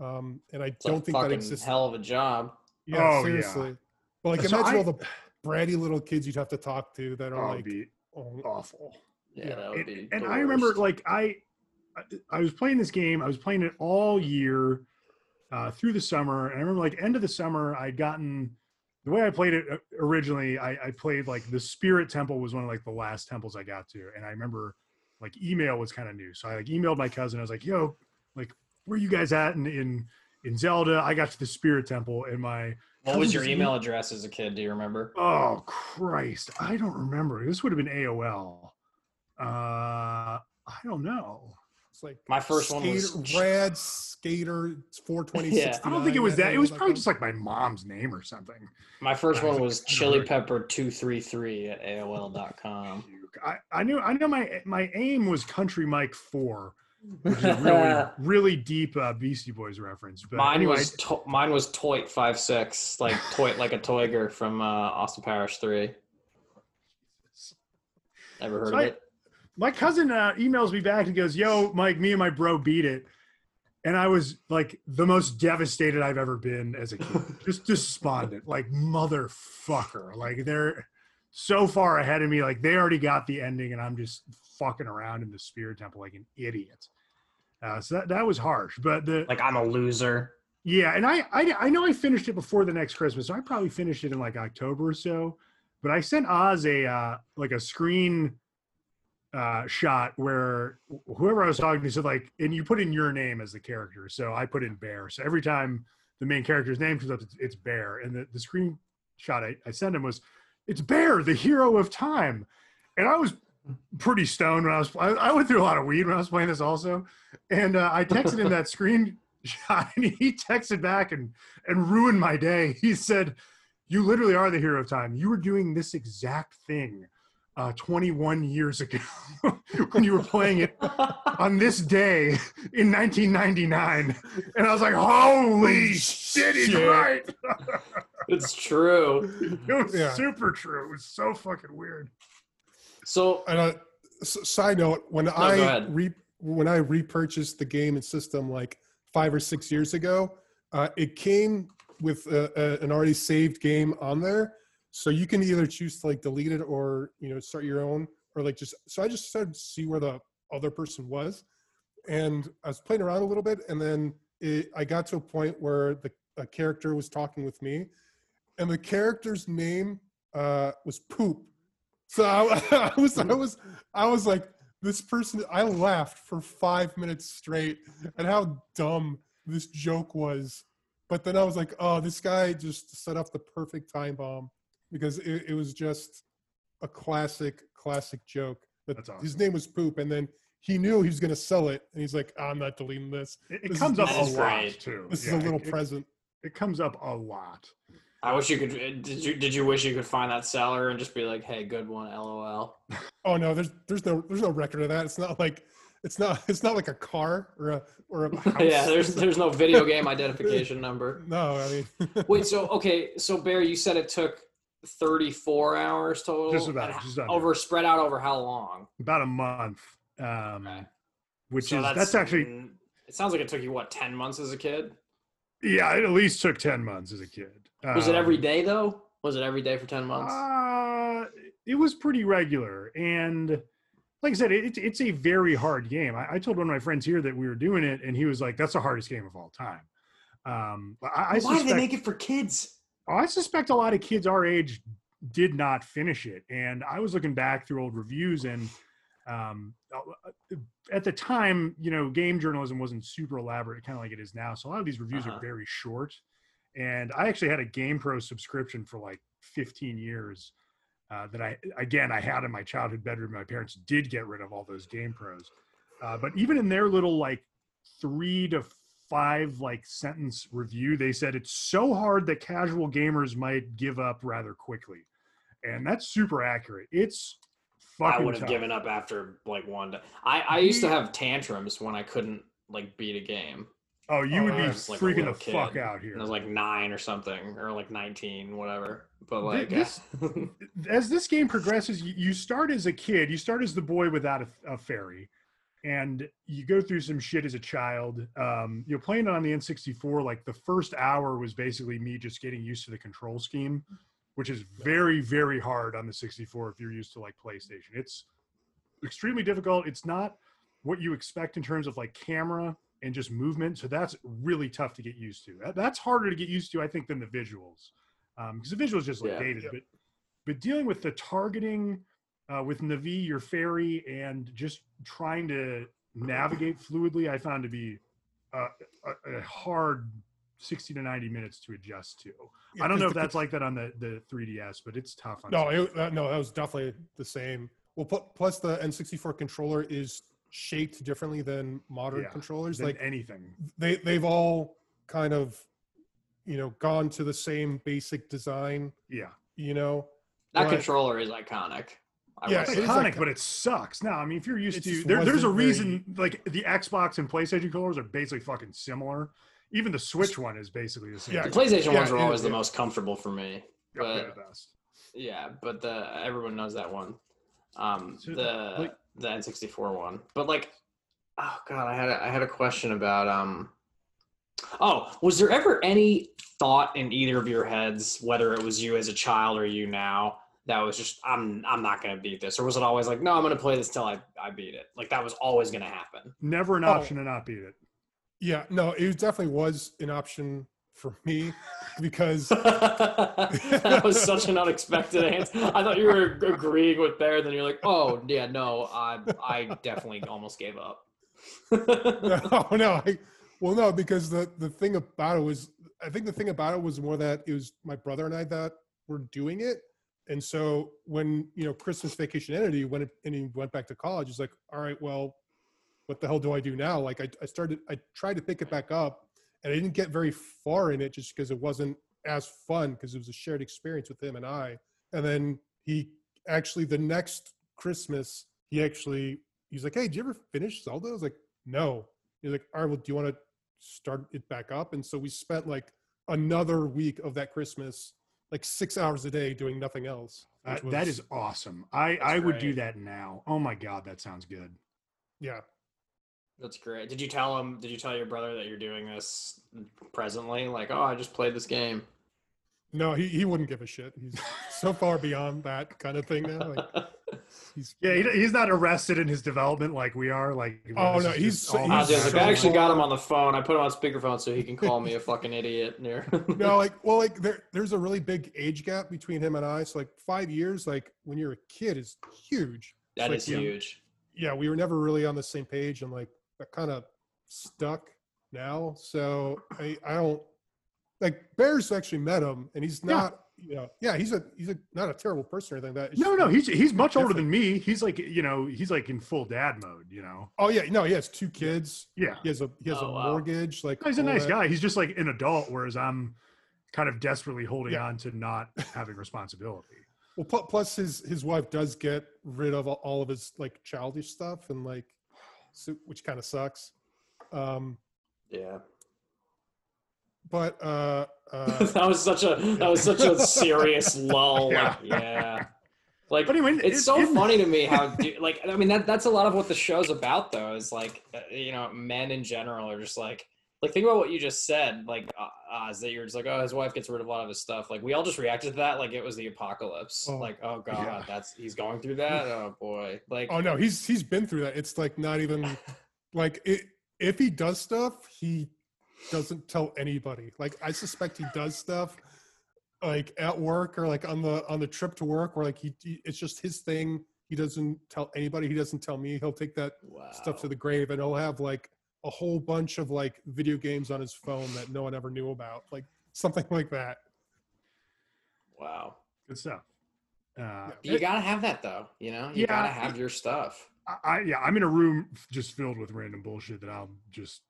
S3: Um, and I
S4: It's
S3: don't think that
S4: fucking
S3: exists.
S4: hell of a job.
S3: Yeah,
S2: Oh, yeah.
S3: seriously. But like,
S2: So
S3: imagine
S2: I-
S3: all the bratty little kids you'd have to talk to that
S2: Oh,
S3: are
S2: it'd
S3: like,
S2: be
S3: oh,
S2: awful.
S4: Yeah,
S3: Yeah,
S4: that would
S2: and,
S4: be.
S2: and I remember like I I- was playing this game. I was playing it all year uh, through the summer, and I remember like end of the summer, I'd gotten the way I played it uh, originally. I, I played like the Spirit Temple was one of like the last temples I got to, and I remember like email was kind of new, so I like emailed my cousin. I was like, "Yo, like where you guys at in in in Zelda?" I got to the Spirit Temple, and my
S4: What was your email address as a kid? Do you remember?
S2: Oh Christ, I don't remember. This would have been AOL. Uh, I don't know.
S3: it's like
S4: My first one was-
S3: skater, rad skater. It's 420.
S4: Yeah.
S2: I don't think it was that. It was probably just like my mom's name or something.
S4: My first one
S2: think
S4: was
S2: I
S4: chili pepper two three three at AOL.com.
S2: I, I knew I know my my aim was Country Mike Four, which is a really really deep uh, Beastie Boys reference. But
S4: mine
S2: anyway,
S4: was to- mine was Toit five six, like Toit like a Toiger from uh, Austin Powers three. Ever heard
S2: So
S4: of
S2: I-
S4: it?
S2: My cousin uh, emails me back and goes, "Yo, Mike, me and my bro beat it," and I was like the most devastated I've ever been as a kid, just despondent, like motherfucker. Like they're so far ahead of me, like they already got the ending, and I'm just fucking around in the Spirit Temple like an idiot. Uh, so that that was harsh, but the
S1: Like I'm a loser.
S2: yeah, and I, I I know I finished it before the next Christmas, so I probably finished it in like October or so. But I sent Oz a uh, like a screen uh, shot where whoever I was talking to said like, and you put in your name as the character. So I put in Bear. So every time the main character's name comes up, it's, it's Bear. And the, the screen shot I, I sent him was, it's Bear, the hero of time. And I was pretty stoned when I was, I, I went through a lot of weed when I was playing this also. And uh, I texted him that screen shot and he texted back and, and ruined my day. He said, you literally are the hero of time. You were doing this exact thing uh, 21 years ago when you were playing it on this day in 1999, and I was like, "Holy shit, he's
S3: Shit.
S2: right!"
S1: it's true.
S2: it was
S3: Yeah.
S2: super true. It was so fucking weird.
S1: So
S3: And uh, s- side note, when
S1: go
S3: I
S1: ahead.
S3: re when I repurchased the game and system like five or six years ago, uh, it came with a, a, an already saved game on there, so you can either choose to like delete it or you know start your own or like just. So I just started to see where the other person was, and I was playing around a little bit, and then it, I got to a point where the a character was talking with me, and the character's name uh, was Poop. So I, I was, I was, I was like, this person. I laughed for five minutes straight at how dumb this joke was. But then I was like, oh, this guy just set off the perfect time bomb because it, it was just a classic, classic joke. That
S2: That's
S3: His name was Poop, and then he knew he was going to sell it, and he's like, I'm not deleting this.
S2: It, it
S3: This
S2: comes
S3: is-
S2: up
S1: That
S2: a
S1: is
S2: lot
S1: great.
S2: too.
S3: This
S2: Yeah,
S3: is a little
S2: it, it-
S3: present.
S2: It comes up a lot.
S1: I wish you could. Eh, did you did you wish you could find that seller and just be like, "Hey, good one, lol."
S3: Oh no, there's there's no there's no record of that. It's not like it's not it's not like a car or a or a house.
S1: yeah, there's there's no video game identification number.
S3: no. I mean,
S1: Wait, so okay, so Bear, you said it took 34 hours total,
S2: Just about, just under.
S1: over spread out over how long?
S2: About a month, um,
S1: Okay.
S2: which
S1: So
S2: is that's, actually
S1: mm, It sounds like it took you what 10 months as a kid.
S2: yeah. It at least took ten months as a kid.
S1: Was it every
S2: Um,
S1: though? Was it every day for 10 months?
S2: Uh, it was pretty regular, and like I said, it, it's a very hard game. I, I told one of my friends here that we were doing it, and he was like, "That's the hardest game of all time." Um, I, I
S1: Why
S2: suspect,
S1: did they make it for kids?
S2: I suspect a lot of kids our age did not finish it, and I was looking back through old reviews, and um, at the time, you know, game journalism wasn't super elaborate, kind of like it is now. So a lot of these reviews
S1: Uh-huh.
S2: are very short. And I actually had a Game Pro subscription for like 15 years. Uh, that I again I had in my childhood bedroom. My parents did get rid of all those Game Pros, uh, but even in their little like three to five like sentence review, they said it's so hard that casual gamers might give up rather quickly, and that's super accurate. It's
S1: I would have given up after like one day. I, I used to have tantrums when I couldn't like beat a game.
S2: Oh, you would be
S1: was, like,
S2: freaking the
S1: little
S2: fuck out here.
S1: And I was like nine or something, or like 19, whatever. But like,
S2: this- as this game progresses, you, you start as a kid. You start as the boy without a, a fairy, and you go through some shit as a child. Um, you're playing it on the N64. Like the first hour was basically me just getting used to the control scheme, which is very, very hard on the 64 if you're used to like PlayStation. It's extremely difficult. It's not what you expect in terms of like camera and just movement. So that's really tough to get used to. That's harder to get used to, I think, than the visuals, because the visuals just look
S1: Yeah.
S2: dated.
S3: Yep.
S2: But but dealing with the targeting uh, with Navi, your fairy, and just trying to navigate fluidly, I found to be uh, a, a hard 60 to 90 minutes to adjust to.
S3: Yeah,
S2: I don't know if
S3: the-
S2: that's like that on the, the 3DS, but it's tough. On
S3: No, it, uh, no, that was definitely the same. Well, pl- plus the N64 controller is shaped differently than modern
S2: Yeah,
S3: controllers.
S2: than
S3: Like
S2: anything.
S3: they they've all kind of, you know, gone to the same basic design.
S2: Yeah.
S3: You know,
S1: that
S3: But-
S1: controller is iconic. I
S3: Yeah,
S2: It's iconic,
S3: like-
S2: but it sucks. Now, I mean, if you're used to, there, there's a
S3: wasn't very-
S2: reason. Like the Xbox and PlayStation controllers are basically fucking similar. Even the Switch one is basically the same.
S3: Yeah,
S1: the. PlayStation
S3: Yeah,
S1: ones were always the most comfortable for me. But-
S2: the best.
S1: Yeah, but the everyone knows that one. Um,
S2: So,
S1: the
S2: like-
S1: the N64 one. But like, oh god, I had a, I had a question about um. Oh, was there ever any thought in either of your heads, whether it was you as a child or you now, that was just I'm I'm not gonna beat this, or was it always like no, I'm gonna play this till I I beat it? Like that was always gonna happen.
S2: Never an
S3: Oh.
S2: option to not beat it.
S3: yeah, no, it definitely was an option for me because
S1: that was such an unexpected answer. I thought you were agreeing with Bear, then you're like, oh yeah, no, I I definitely almost gave up.
S3: no, no. I, well, no, because the the thing about it was, I think the thing about it was more that it was my brother and I that were doing it, and so when you know Christmas vacation ended, he went and he went back to college. He's like, all right, well, what the hell do I do now? Like, I, I started, I tried to pick it back up, and I didn't get very far in it just because it wasn't as fun because it was a shared experience with him and I. And then he actually the next Christmas he actually he's like, "Hey, did you ever finish Zelda?" I was like, "No." He's like, "All right, well, do you want to start it back up?" And so we spent like another week of that Christmas, like six hours a day doing nothing else.
S2: Uh,
S3: was-
S2: is awesome. I I would do that now. Oh my god, that sounds good.
S3: yeah.
S4: That's great. Did you tell him? Did you tell your brother that you're doing this presently? Like, oh, I just played this game.
S3: No, he, he wouldn't give a shit. He's so far beyond that kind of thing now. Like he's
S2: Yeah, he, he's not arrested in his development like we are. Like,
S3: Oh, no,
S2: is
S3: he's
S2: just
S3: so-
S4: I
S3: he's
S4: was like, I actually got him on the phone. I put him on speakerphone so he can call me a fucking idiot. Near.
S3: no, like well, like there there's a really big age gap between him and I. So like five years, like when you're a kid, is huge.
S4: that
S3: like,
S4: is
S3: yeah.
S4: huge.
S3: Yeah, we were never really on the same page, and like that kind of stuck now. So I I don't like Bears actually met him, and he's
S2: Yeah.
S3: not. You know, yeah, he's a he's a not a terrible person or anything. Like that It's
S2: No,
S3: just,
S2: no, he's he's much older than me. He's like, you know, he's like in full dad mode. You know.
S3: Oh yeah, no, he has two kids.
S2: Yeah.
S3: He has a he has
S4: Oh,
S3: a
S4: wow.
S3: mortgage. Like
S2: He's a nice
S3: that.
S2: guy. He's just like an adult, whereas I'm kind of desperately holding
S3: Yeah.
S2: on to not having responsibility.
S3: Well, plus his his wife does get rid of all- all of his like childish stuff and like, so, which kind of sucks. Um,
S4: Yeah.
S3: But uh, uh,
S4: that was such a that was such a serious lull.
S2: Yeah.
S4: Like, yeah. Like
S2: But anyway,
S4: it's
S2: it-
S4: so
S2: it-
S4: funny to me how like I mean that that's a lot of what the show's about though is like uh, you know men in general are just like like think about what you just said like uh, uh, is that you're just like oh his wife gets rid of a lot of his stuff like we all just reacted to that like it was the apocalypse
S3: Oh,
S4: like oh god
S2: yeah.
S4: that's he's going through that oh boy like
S3: oh no, he's he's been through that. It's like not even like it, if he does stuff, he doesn't tell anybody. Like I suspect he does stuff like at work or like on the on the trip to work where like he, he it's just his thing. He doesn't tell anybody. He doesn't tell me. He'll take that
S4: wow.
S3: stuff to the grave and he'll have like a whole bunch of like video games on his phone that no one ever knew about like something like that
S4: wow
S2: Good stuff. Uh,
S4: you gotta have that though you know you
S2: Yeah,
S4: gotta have your stuff
S2: I, I yeah, I'm in a room just filled with random bullshit that I'll just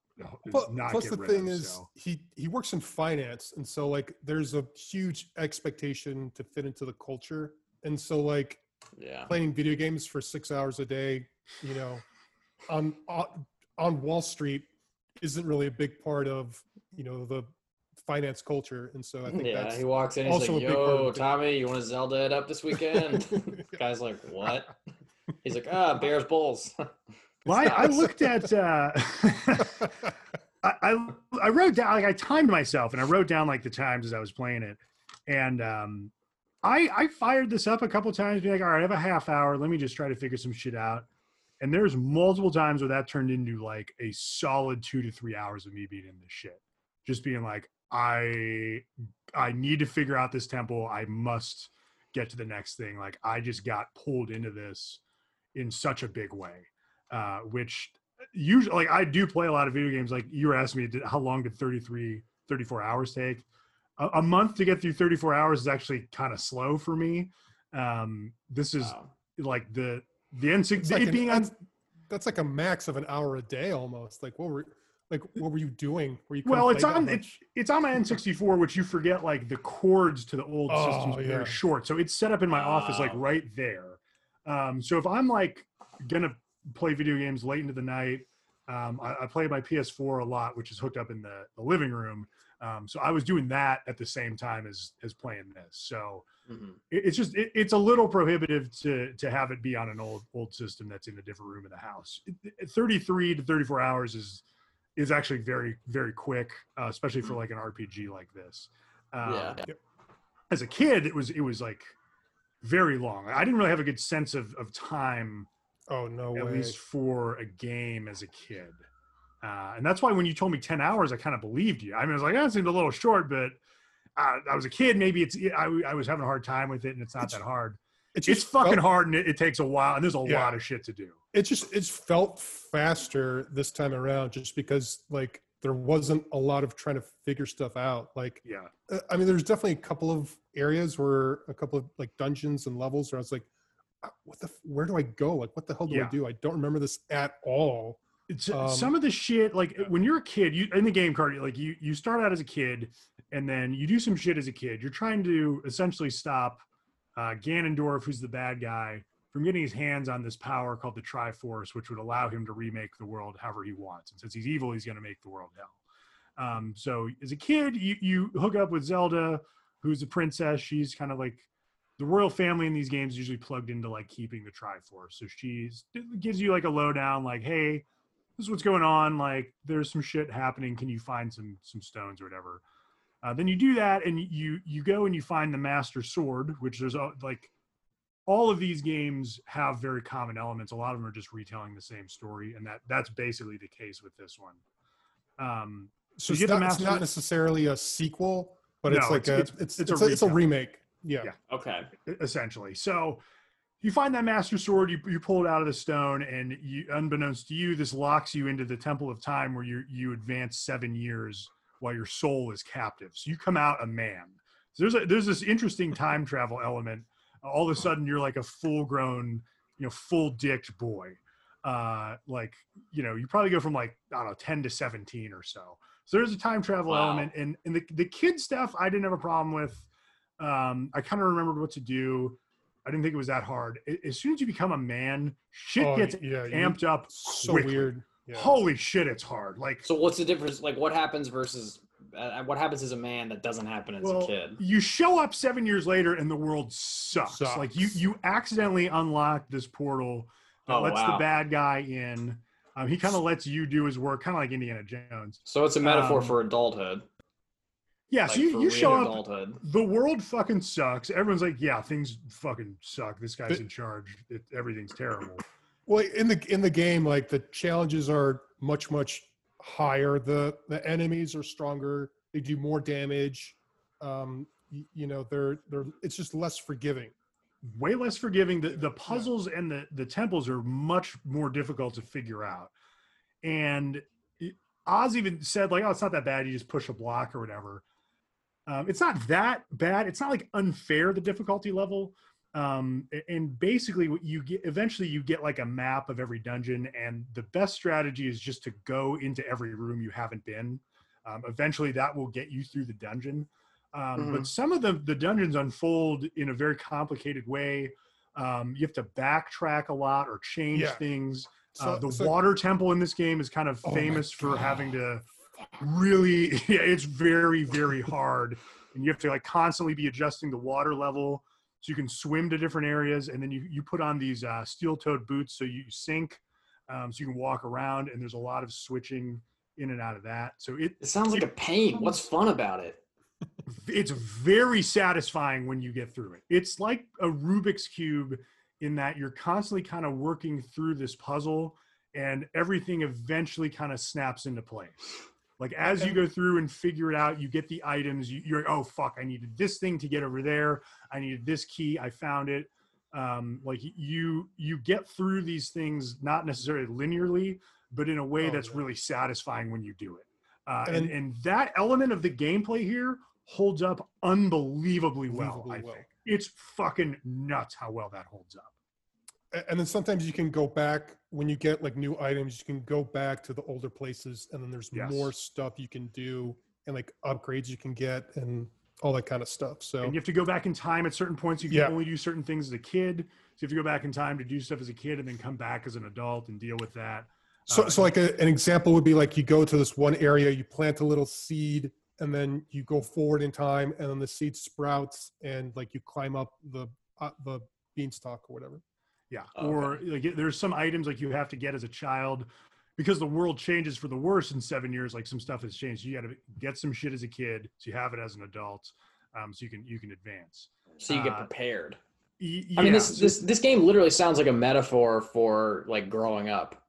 S2: not
S3: plus
S2: get
S3: the
S2: rid
S3: thing
S2: of,
S3: is
S2: so.
S3: he he works in finance and so like there's a huge expectation to fit into the culture and so like
S4: yeah
S3: playing video games for six hours a day you know on on, on wall street isn't really a big part of you know the finance culture and so i think that's
S4: yeah,
S3: that's
S4: he walks in. He's
S3: also
S4: like,
S3: a big part of
S4: "Yo. Tommy, you want to Zelda it up this weekend?" Guy's like, "What?" He's like, "Ah, Bears Bulls."
S2: Well, I, I looked at. Uh, I, I I wrote down like I timed myself and I wrote down like the times as I was playing it, and um, I I fired this up a couple times, being like, all right, I have a half hour. Let me just try to figure some shit out. And there's multiple times where that turned into like a solid two to three hours of me being in this shit, just being like, I I need to figure out this temple. I must get to the next thing. Like I just got pulled into this in such a big way, uh, which usually like I do play a lot of video games. Like you were asking me, did, how long did 33, 34 hours take? A, a month to get through 34 hours is actually kind of slow for me. Um, this is
S4: Wow.
S2: like the the N6
S3: like
S2: it
S3: an-
S2: being on
S3: that's, like a max of an hour a day almost like what were like what were you doing were you
S2: well, it's on it's it's on my N64, which you forget like the cords to the old
S3: Oh,
S2: systems are
S3: yeah.
S2: very short, so it's set up in my office like right there. Um, so if I'm like gonna play video games late into the night, um, I, I play my PS4 a lot, which is hooked up in the, the living room. Um, so I was doing that at the same time as as playing this. So
S4: Mhm.
S2: it, it's just it, it's a little prohibitive to to have it be on an old old system that's in a different room of the house. It- it- 33 to 34 hours is is actually very very quick, uh, especially for like an RPG like this. Um,
S4: Yeah.
S2: As a kid, it was it was like very long. I didn't really have a good sense of of time,
S3: oh no
S2: at
S3: way
S2: least for a game as a kid. Uh, and that's why when you told me 10 hours, I kind of believed you. I mean, I was like, that seemed a little short, but uh, I was a kid. Maybe it's, I, I was having a hard time with it and it's not
S3: It's-
S2: that hard.
S3: it
S2: It's fucking
S3: felt-
S2: hard and it, it takes a while and there's a
S3: Yeah.
S2: lot of shit to do.
S3: it just it's felt faster this time around just because like there wasn't a lot of trying to figure stuff out like
S2: Yeah.
S3: uh, i mean there's definitely a couple of areas where a couple of like dungeons and levels where i was like what the where do i go like what the hell do
S2: Yeah.
S3: i do i don't remember this at all
S2: It's
S3: Um,
S2: some of the shit like when you're a kid, you in the game card, like you you start out as a kid, and then you do some shit as a kid. You're trying to essentially stop uh, Ganondorf, who's the bad guy, from getting his hands on this power called the Triforce, which would allow him to remake the world however he wants. And since he's evil, he's going to make the world hell. Um, so as a kid, you you hook up with Zelda, who's a princess. She's kind of like the royal family in these games is usually plugged into like keeping the Triforce. So she's gives you like a lowdown, like, hey, this is what's going on. Like, there's some shit happening. Can you find some some stones or whatever? Uh, then you do that, and you you go and you find the Master Sword, which there's a, like all of these games have very common elements. A lot of them are just retelling the same story, and that that's basically the case with this one. Um,
S3: So
S2: you
S3: it's not, it's not necessarily a sequel, but it's like
S2: it's-
S3: a
S2: it's-
S3: it's
S2: it's
S3: it's,
S2: a
S3: a, it's a remake. Yeah.
S2: Yeah.
S4: Okay.
S2: essentially. So you find that master sword, you, you pull it out of the stone, and you, unbeknownst to you, this locks you into the temple of time where you you advance seven years while your soul is captive. So you come out a man. So there's a, there's this interesting time travel element. All of a sudden, you're like a full grown, you know, full dicked boy. Uh, like you know, you probably go from like I don't know, ten to seventeen or so. So there's a time travel
S4: Wow.
S2: element, and and the the kid stuff I didn't have a problem with. Um, I kind of remembered what to do. I didn't think it was that hard. As soon as you become a man, shit
S3: Oh,
S2: gets
S3: yeah,
S2: amped up.
S3: So
S2: quickly.
S3: weird. Yeah.
S2: Holy shit, it's hard. Like,
S4: So what's the difference? Like, what happens versus uh, what happens as a man that doesn't happen as
S2: well,
S4: a kid?
S2: you show up seven years later and the world sucks.
S3: Sucks.
S2: Like, you you accidentally unlock this portal that
S4: Oh,
S2: lets the bad guy in. Um, he kind of lets you do his work, kind of like Indiana Jones.
S4: So it's a metaphor
S2: um,
S4: for adulthood.
S2: Yeah,
S4: like
S2: so you, you
S4: real
S2: show up. The world fucking sucks. Everyone's like, yeah, things fucking suck. This guy's
S3: But-
S2: in charge. It, everything's terrible.
S3: Well, in the in the game, like the challenges are much much higher. The the enemies are stronger. They do more damage. Um, you, you know, they're they're it's just less forgiving.
S2: way less forgiving. The the puzzles and the the temples are much more difficult to figure out. And it- Oz even said like, "Oh, it's not that bad. You just push a block or whatever." Um, it's not that bad. It's not like unfair the difficulty level. Um, and basically, what you get eventually you get like a map of every dungeon, and the best strategy is just to go into every room you haven't been. Um, eventually, that will get you through the dungeon. Um, But some of the the dungeons unfold in a very complicated way. Um, you have to backtrack a lot or change
S3: Yeah.
S2: things.
S3: So,
S2: uh, the
S3: so-
S2: water temple in this game is kind of
S3: Oh
S2: famous for having to really yeah, it's very very hard and you have to like constantly be adjusting the water level so you can swim to different areas and then you, you put on these uh, steel-toed boots so you sink um, so you can walk around and there's a lot of switching in and out of that so it
S4: It sounds like a pain. What's fun about it?
S2: it's very satisfying when you get through it. It's like a Rubik's cube in that you're constantly kind of working through this puzzle and everything eventually kind of snaps into place. Like as you go through and figure it out, you get the items. You, you're oh fuck, I needed this thing to get over there. I needed this key. I found it. Um, like you you get through these things not necessarily linearly, but in a way
S3: Oh,
S2: that's
S3: yeah.
S2: really satisfying when you do it. Uh,
S3: And-
S2: and, and that element of the gameplay here holds up unbelievably well. I
S3: well.
S2: think it's fucking nuts how well that holds up.
S3: And then sometimes you can go back when you get like new items you can go back to the older places and then there's
S2: Yes.
S3: more stuff you can do and like upgrades you can get and all that kind of stuff so
S2: And you have to go back in time at certain points. You can
S3: Yeah.
S2: only do certain things as a kid. So if you have to go back in time to do stuff as a kid and then come back as an adult and deal with that.
S3: so,
S2: Uh,
S3: so like a, an example would be like you go to this one area you plant a little seed and then you go forward in time and then the seed sprouts and like you climb up the uh, the beanstalk or whatever
S2: Yeah.
S4: Okay.
S2: Or like there's some items like you have to get as a child because the world changes for the worse in seven years. Like some stuff has changed. You got to get some shit as a kid so you have it as an adult, um, so you can you can advance.
S4: So you get
S2: Uh,
S4: prepared.
S2: Y-
S4: I mean,
S2: yeah,
S4: this this this game literally sounds like a metaphor for like growing up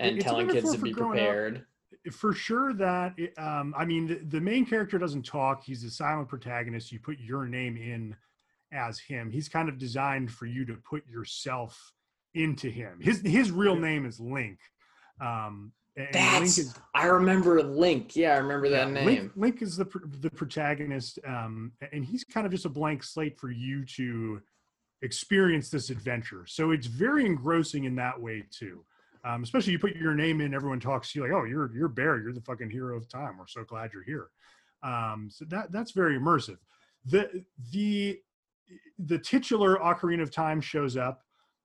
S4: and
S2: It's
S4: telling kids to be
S2: growing up.
S4: prepared.
S2: for sure that um i mean the, the main character doesn't talk he's a silent protagonist you put your name in as him he's kind of designed for you to put yourself into him his his real name is link um and
S4: That's
S2: link is
S4: I remember Link. Yeah, I remember that
S2: yeah,
S4: name.
S2: Link, Link is the the protagonist, um, and he's kind of just a blank slate for you to experience this adventure. So it's very engrossing in that way too. Um, especially you put your name in, everyone talks to you like, "Oh, you're you're Bear. You're the fucking hero of time. We're so glad you're here." Um, so that that's very immersive. The the the titular Ocarina of Time shows up.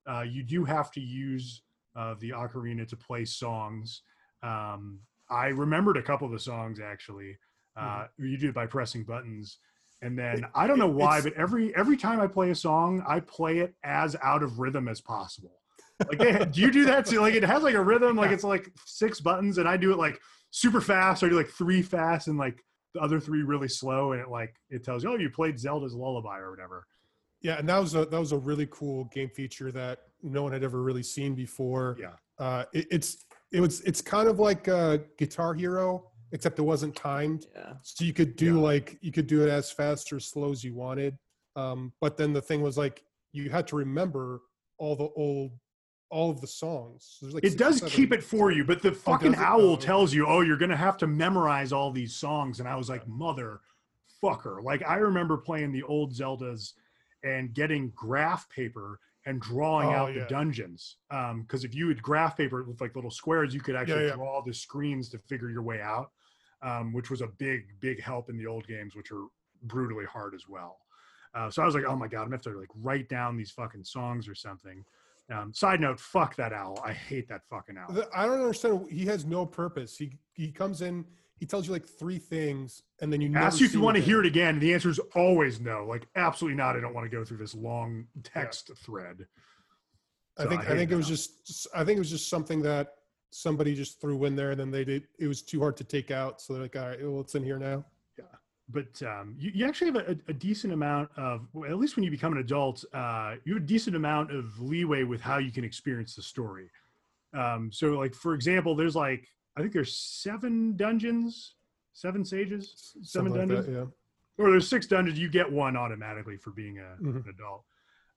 S2: Uh, you do have to use uh, the ocarina to play songs. Um, I remembered a couple of the songs actually. Uh, You do it by pressing buttons, and then I don't know why, but every every time I play a song, I play it as out of rhythm as possible. Like, they, do you do that too? Like, it has like a rhythm, like it's like six buttons, and I do it like super fast. Or I do like three fast and like the other three really slow, and it like it tells you, oh, you played Zelda's Lullaby or whatever.
S3: Yeah, and that was a that was a really cool game feature that no one had ever really seen before.
S2: Yeah.
S3: Uh, it, it's it was it's kind of like uh, Guitar Hero, except it wasn't timed,
S4: Yeah.
S3: so you could do
S2: Yeah.
S3: like you could do it as fast or slow as you wanted. Um, but then the thing was like you had to remember all the old all of the songs. So there's like
S2: It
S3: six
S2: does
S3: seven
S2: keep it for you, but the fucking
S3: does
S2: owl tells you, oh, you're gonna have to memorize all these songs. And I was like, mother fucker. Like I remember playing the old Zeldas and getting graph paper and drawing
S3: Oh,
S2: out the
S3: yeah.
S2: dungeons. Um, because if you had graph paper with like little squares, you could actually
S3: yeah.
S2: draw the screens to figure your way out. Um, which was a big, big help in the old games, which are brutally hard as well. Uh, so I was like, oh my god, I'm gonna have to like write down these fucking songs or something. Um, side note, fuck that owl. I hate that fucking owl.
S3: The- I don't understand. He has no purpose. He he comes in, he tells you like three things, and then you
S2: Ask you if you want to hear it
S3: again.
S2: and The answer is always no. Like absolutely not. I don't want to go through this long text thread.
S3: I think
S2: I
S3: I, think it was just I think it was just something that somebody just threw in there, and then they did. It was too hard to take out, so they're like, all right, well, it's in here now.
S2: But um, you, you actually have a, a decent amount of, well, at least when you become an adult, uh, you have a decent amount of leeway with how you can experience the story. Um, so, like for example, there's like I think there's seven dungeons, seven sages, seven
S3: Something like
S2: dungeons.
S3: that,
S2: or there's six dungeons you get one automatically for being a,
S3: Mhm.
S2: an adult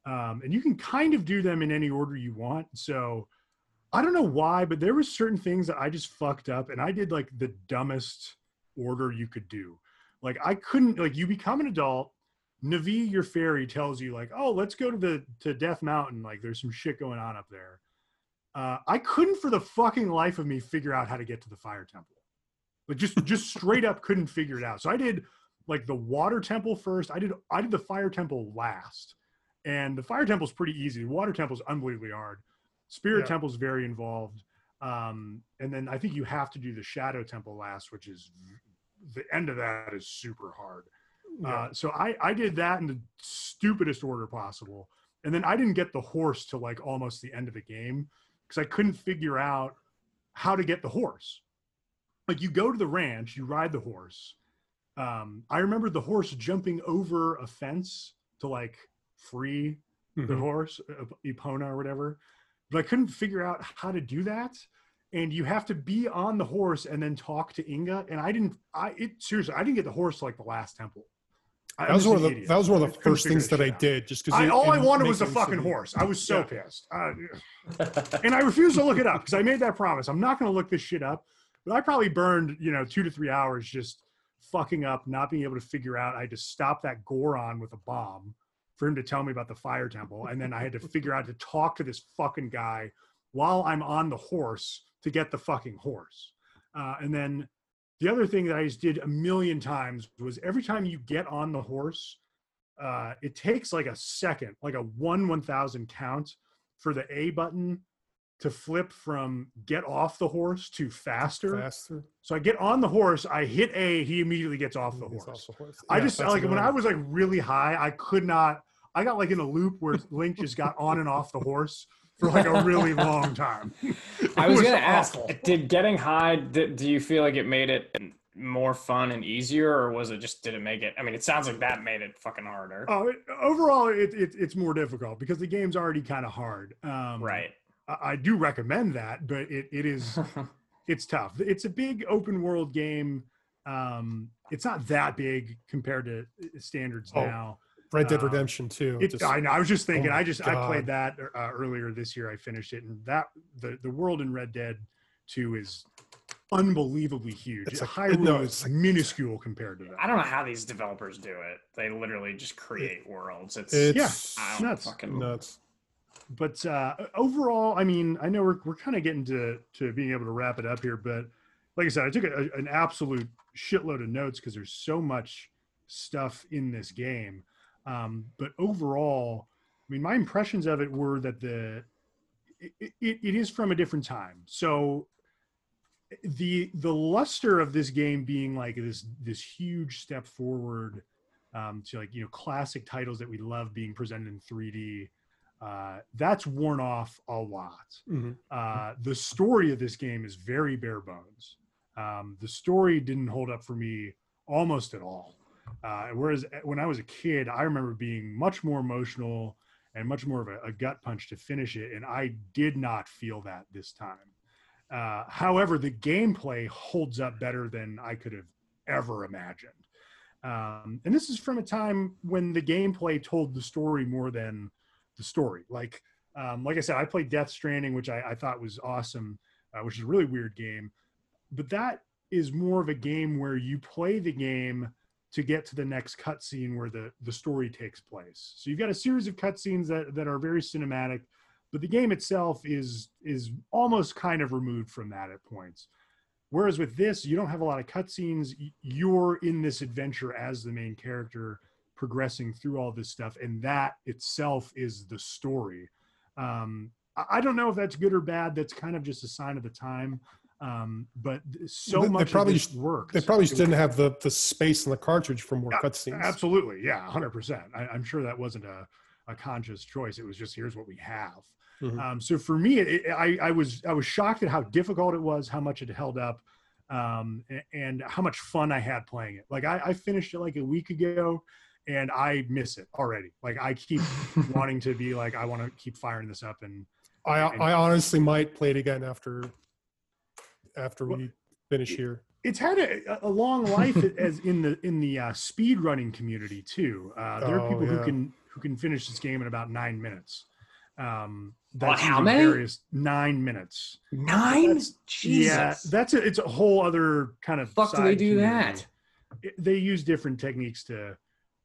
S2: um, and you can kind of do them in any order you want so i don't know why but there were certain things that i just fucked up and i did like the dumbest order you could do like i couldn't like you become an adult navi your fairy tells you like oh let's go to the to death mountain like there's some shit going on up there uh, i couldn't for the fucking life of me figure out how to get to the fire temple like just just straight up couldn't figure it out so i did like the water temple first. I did I did the fire temple last. And the fire temple is pretty easy. The water temple is unbelievably hard. Spirit
S3: Yeah.
S2: temple is very involved. Um, and then I think you have to do the shadow temple last, which is the end of that is super hard.
S3: yeah.
S2: Uh, so I, I did that in the stupidest order possible. And then I didn't get the horse till like almost the end of the game because I couldn't figure out how to get the horse. Like you go to the ranch, you ride the horse. Um, I remember the horse jumping over a fence to like free the
S3: Mhm.
S2: horse, uh, Epona or whatever. But I couldn't figure out how to do that. And you have to be on the horse and then talk to Ingo. And I didn't. I it seriously. I didn't get the horse like the last temple. I-
S3: that was one of the that was one of the first things that I
S2: out.
S3: did, just because
S2: all I wanted was
S3: making
S2: fucking horse. I was so
S3: Yeah.
S2: pissed. Uh, and I refused to look it up because I made that promise. I'm not going to look this shit up. But I probably burned, you know, two to three hours just fucking up, not being able to figure out. I had to stop that Goron with a bomb for him to tell me about the fire temple. And then I had to figure out to talk to this fucking guy while I'm on the horse to get the fucking horse. Uh, and then the other thing that I just did a million times was every time you get on the horse, uh, it takes like a second, like a one one thousand count for the A button to flip from get off the horse to faster.
S3: faster.
S2: So I get on the horse, I hit A, he immediately gets off the horse.
S3: off the horse.
S2: I
S3: Yeah,
S2: just like when I was like really high, I could not. I got like in a loop where Link just got on and off the horse for like a really long time.
S1: I
S2: It
S1: was, gonna ask, did getting high? Did, do you feel like it made it more fun and easier, or was it just did it make it? I mean, it sounds like that made it fucking harder.
S2: Oh, it- overall, it, it, it's more difficult because the game's already kind of hard. Um,
S1: right.
S2: I, I do recommend that, but it, it is it's tough. It's a big open world game. Um, it's not that big compared to uh, standards
S3: Oh,
S2: now.
S3: Red Dead
S2: uh,
S3: Redemption 2.
S2: It,
S3: just-
S2: I, know, I was just thinking.
S3: my
S2: I just I played that uh, earlier this year. I finished it, and that the the world in Red Dead Two is unbelievably huge.
S3: It's like-
S2: Hyrule
S3: no, it's like-
S2: minuscule compared to that.
S1: I don't know how these developers do it. They literally just create worlds. It's,
S3: it's
S2: yeah,
S1: I don't
S2: nuts.
S1: fucking.
S3: nuts.
S2: but uh, overall, I mean, I know we're we're kind of getting to to being able to wrap it up here, but like I said, I took a, an absolute shitload of notes because there's so much stuff in this game. Um, but overall, I mean, my impressions of it were that the it, it, it is from a different time. So the the luster of this game being like this this huge step forward um, to like you know classic titles that we love being presented in 3D. Uh, that's worn off a lot.
S3: Mhm.
S2: Uh, the story of this game is very bare bones. Um, the story didn't hold up for me almost at all. Uh, whereas when I was a kid, I remember being much more emotional and much more of a, a gut punch to finish it, and I did not feel that this time. Uh, however, the gameplay holds up better than I could have ever imagined. Um, and this is from a time when the gameplay told the story more than the story. Like, um, like I said, I played Death Stranding, which I, I thought was awesome, uh, which is a really weird game. But that is more of a game where you play the game to get to the next cutscene where the the story takes place. So you've got a series of cutscenes that that are very cinematic, but the game itself is is almost kind of removed from that at points. Whereas with this, you don't have a lot of cutscenes. You're in this adventure as the main character, progressing through all this stuff, and that itself is the story. Um, I I don't know if that's good or bad. That's kind of just a sign of the time. Um, but so
S3: They- they
S2: much
S3: probably
S2: of
S3: just- They probably just didn't have the the space in the cartridge for more
S2: Yeah,
S3: cutscenes.
S2: Absolutely, yeah, hundred percent. I'm sure that wasn't a, a conscious choice. It was just here's what we have.
S3: Mhm.
S2: Um, so for me, it, I, I was I was shocked at how difficult it was, how much it held up, um, and how much fun I had playing it. Like I, I finished it like a week ago, and I miss it already. Like I keep wanting to be like I want to keep firing this up and
S3: I
S2: and-
S3: I honestly might play it again after after
S2: Well,
S3: we finish here.
S2: it's had a, a long life as in the in the uh, speed running community too. Uh, there are
S3: Oh,
S2: people
S3: yeah.
S2: who can who can finish this game in about nine minutes. Um,
S4: Well,
S2: that's
S4: how many?
S2: Various nine minutes.
S4: Nine?
S2: That's-
S4: Jesus.
S2: Yeah, that's a, it's a whole other kind of.
S4: fuck do they do
S2: community.
S4: that?
S2: It- they use different techniques to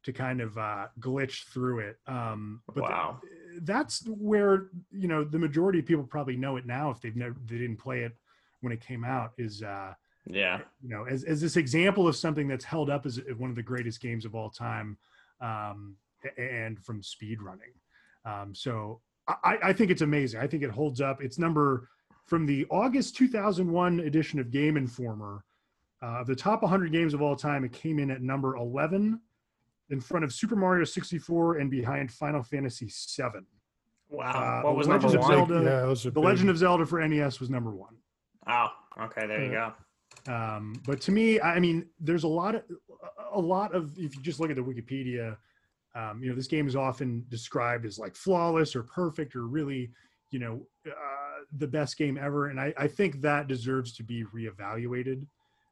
S2: to kind of uh, glitch through it. Um, but th-
S1: Wow.
S2: that's where you know the majority of people probably know it now if they've never they didn't play it when it came out is uh
S1: Yeah.
S2: you know as, as this example of something that's held up as one of the greatest games of all time um and from speed running um so i i think it's amazing i think it holds up it's number from the august 2001 edition of game informer uh, of the top 100 games of all time it came in at number 11 in front of super mario 64 and behind final fantasy 7
S1: Wow.
S2: Uh,
S1: what was
S2: Legends
S1: number
S2: of
S1: one?
S2: Zelda-
S3: yeah, those
S2: the
S3: big.
S2: legend of zelda for nes was number one
S1: Oh, okay. There you go.
S2: um, but to me i mean there's a lot of a lot of if you just look at the wikipedia um, you know this game is often described as like flawless or perfect or really you know uh, the best game ever and I, I think that deserves to be reevaluated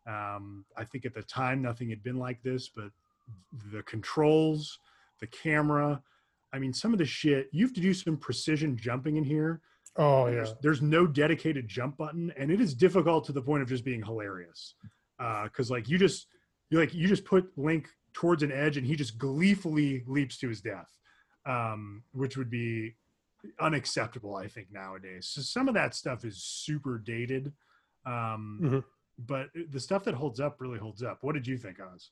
S2: um, i think at the time nothing had been like this but the controls the camera i mean some of the shit you have to do some precision jumping in here
S3: Oh yeah.
S2: there's, there's no dedicated jump button, and it is difficult to the point of just being hilarious. Because like you just you like you just put Link towards an edge, and he just gleefully leaps to his death, um, which would be unacceptable, I think nowadays. So some of that stuff is super dated, um,
S3: Mhm.
S2: but the stuff that holds up really holds up. What did you think, Oz?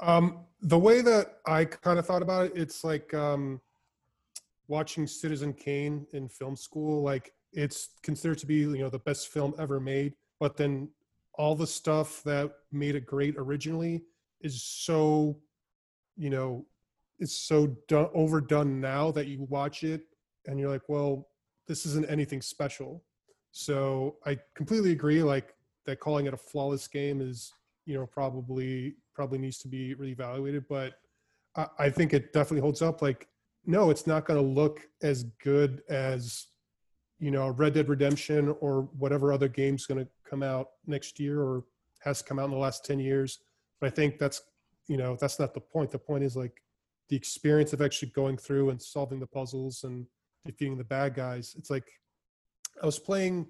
S3: Um, the way that I kind of thought about it, it's like um, watching Citizen Kane in film school. Like it's considered to be you know the best film ever made, but then all the stuff that made it great originally is so, you know, it's so done, overdone now that you watch it and you're like, well, this isn't anything special. So I completely agree. Like that, calling it a flawless game is you know probably probably needs to be reevaluated but I, I think it definitely holds up like no it's not going to look as good as you know red dead redemption or whatever other game's going to come out next year or has come out in the last 10 years but i think that's you know that's not the point the point is like the experience of actually going through and solving the puzzles and defeating the bad guys it's like i was playing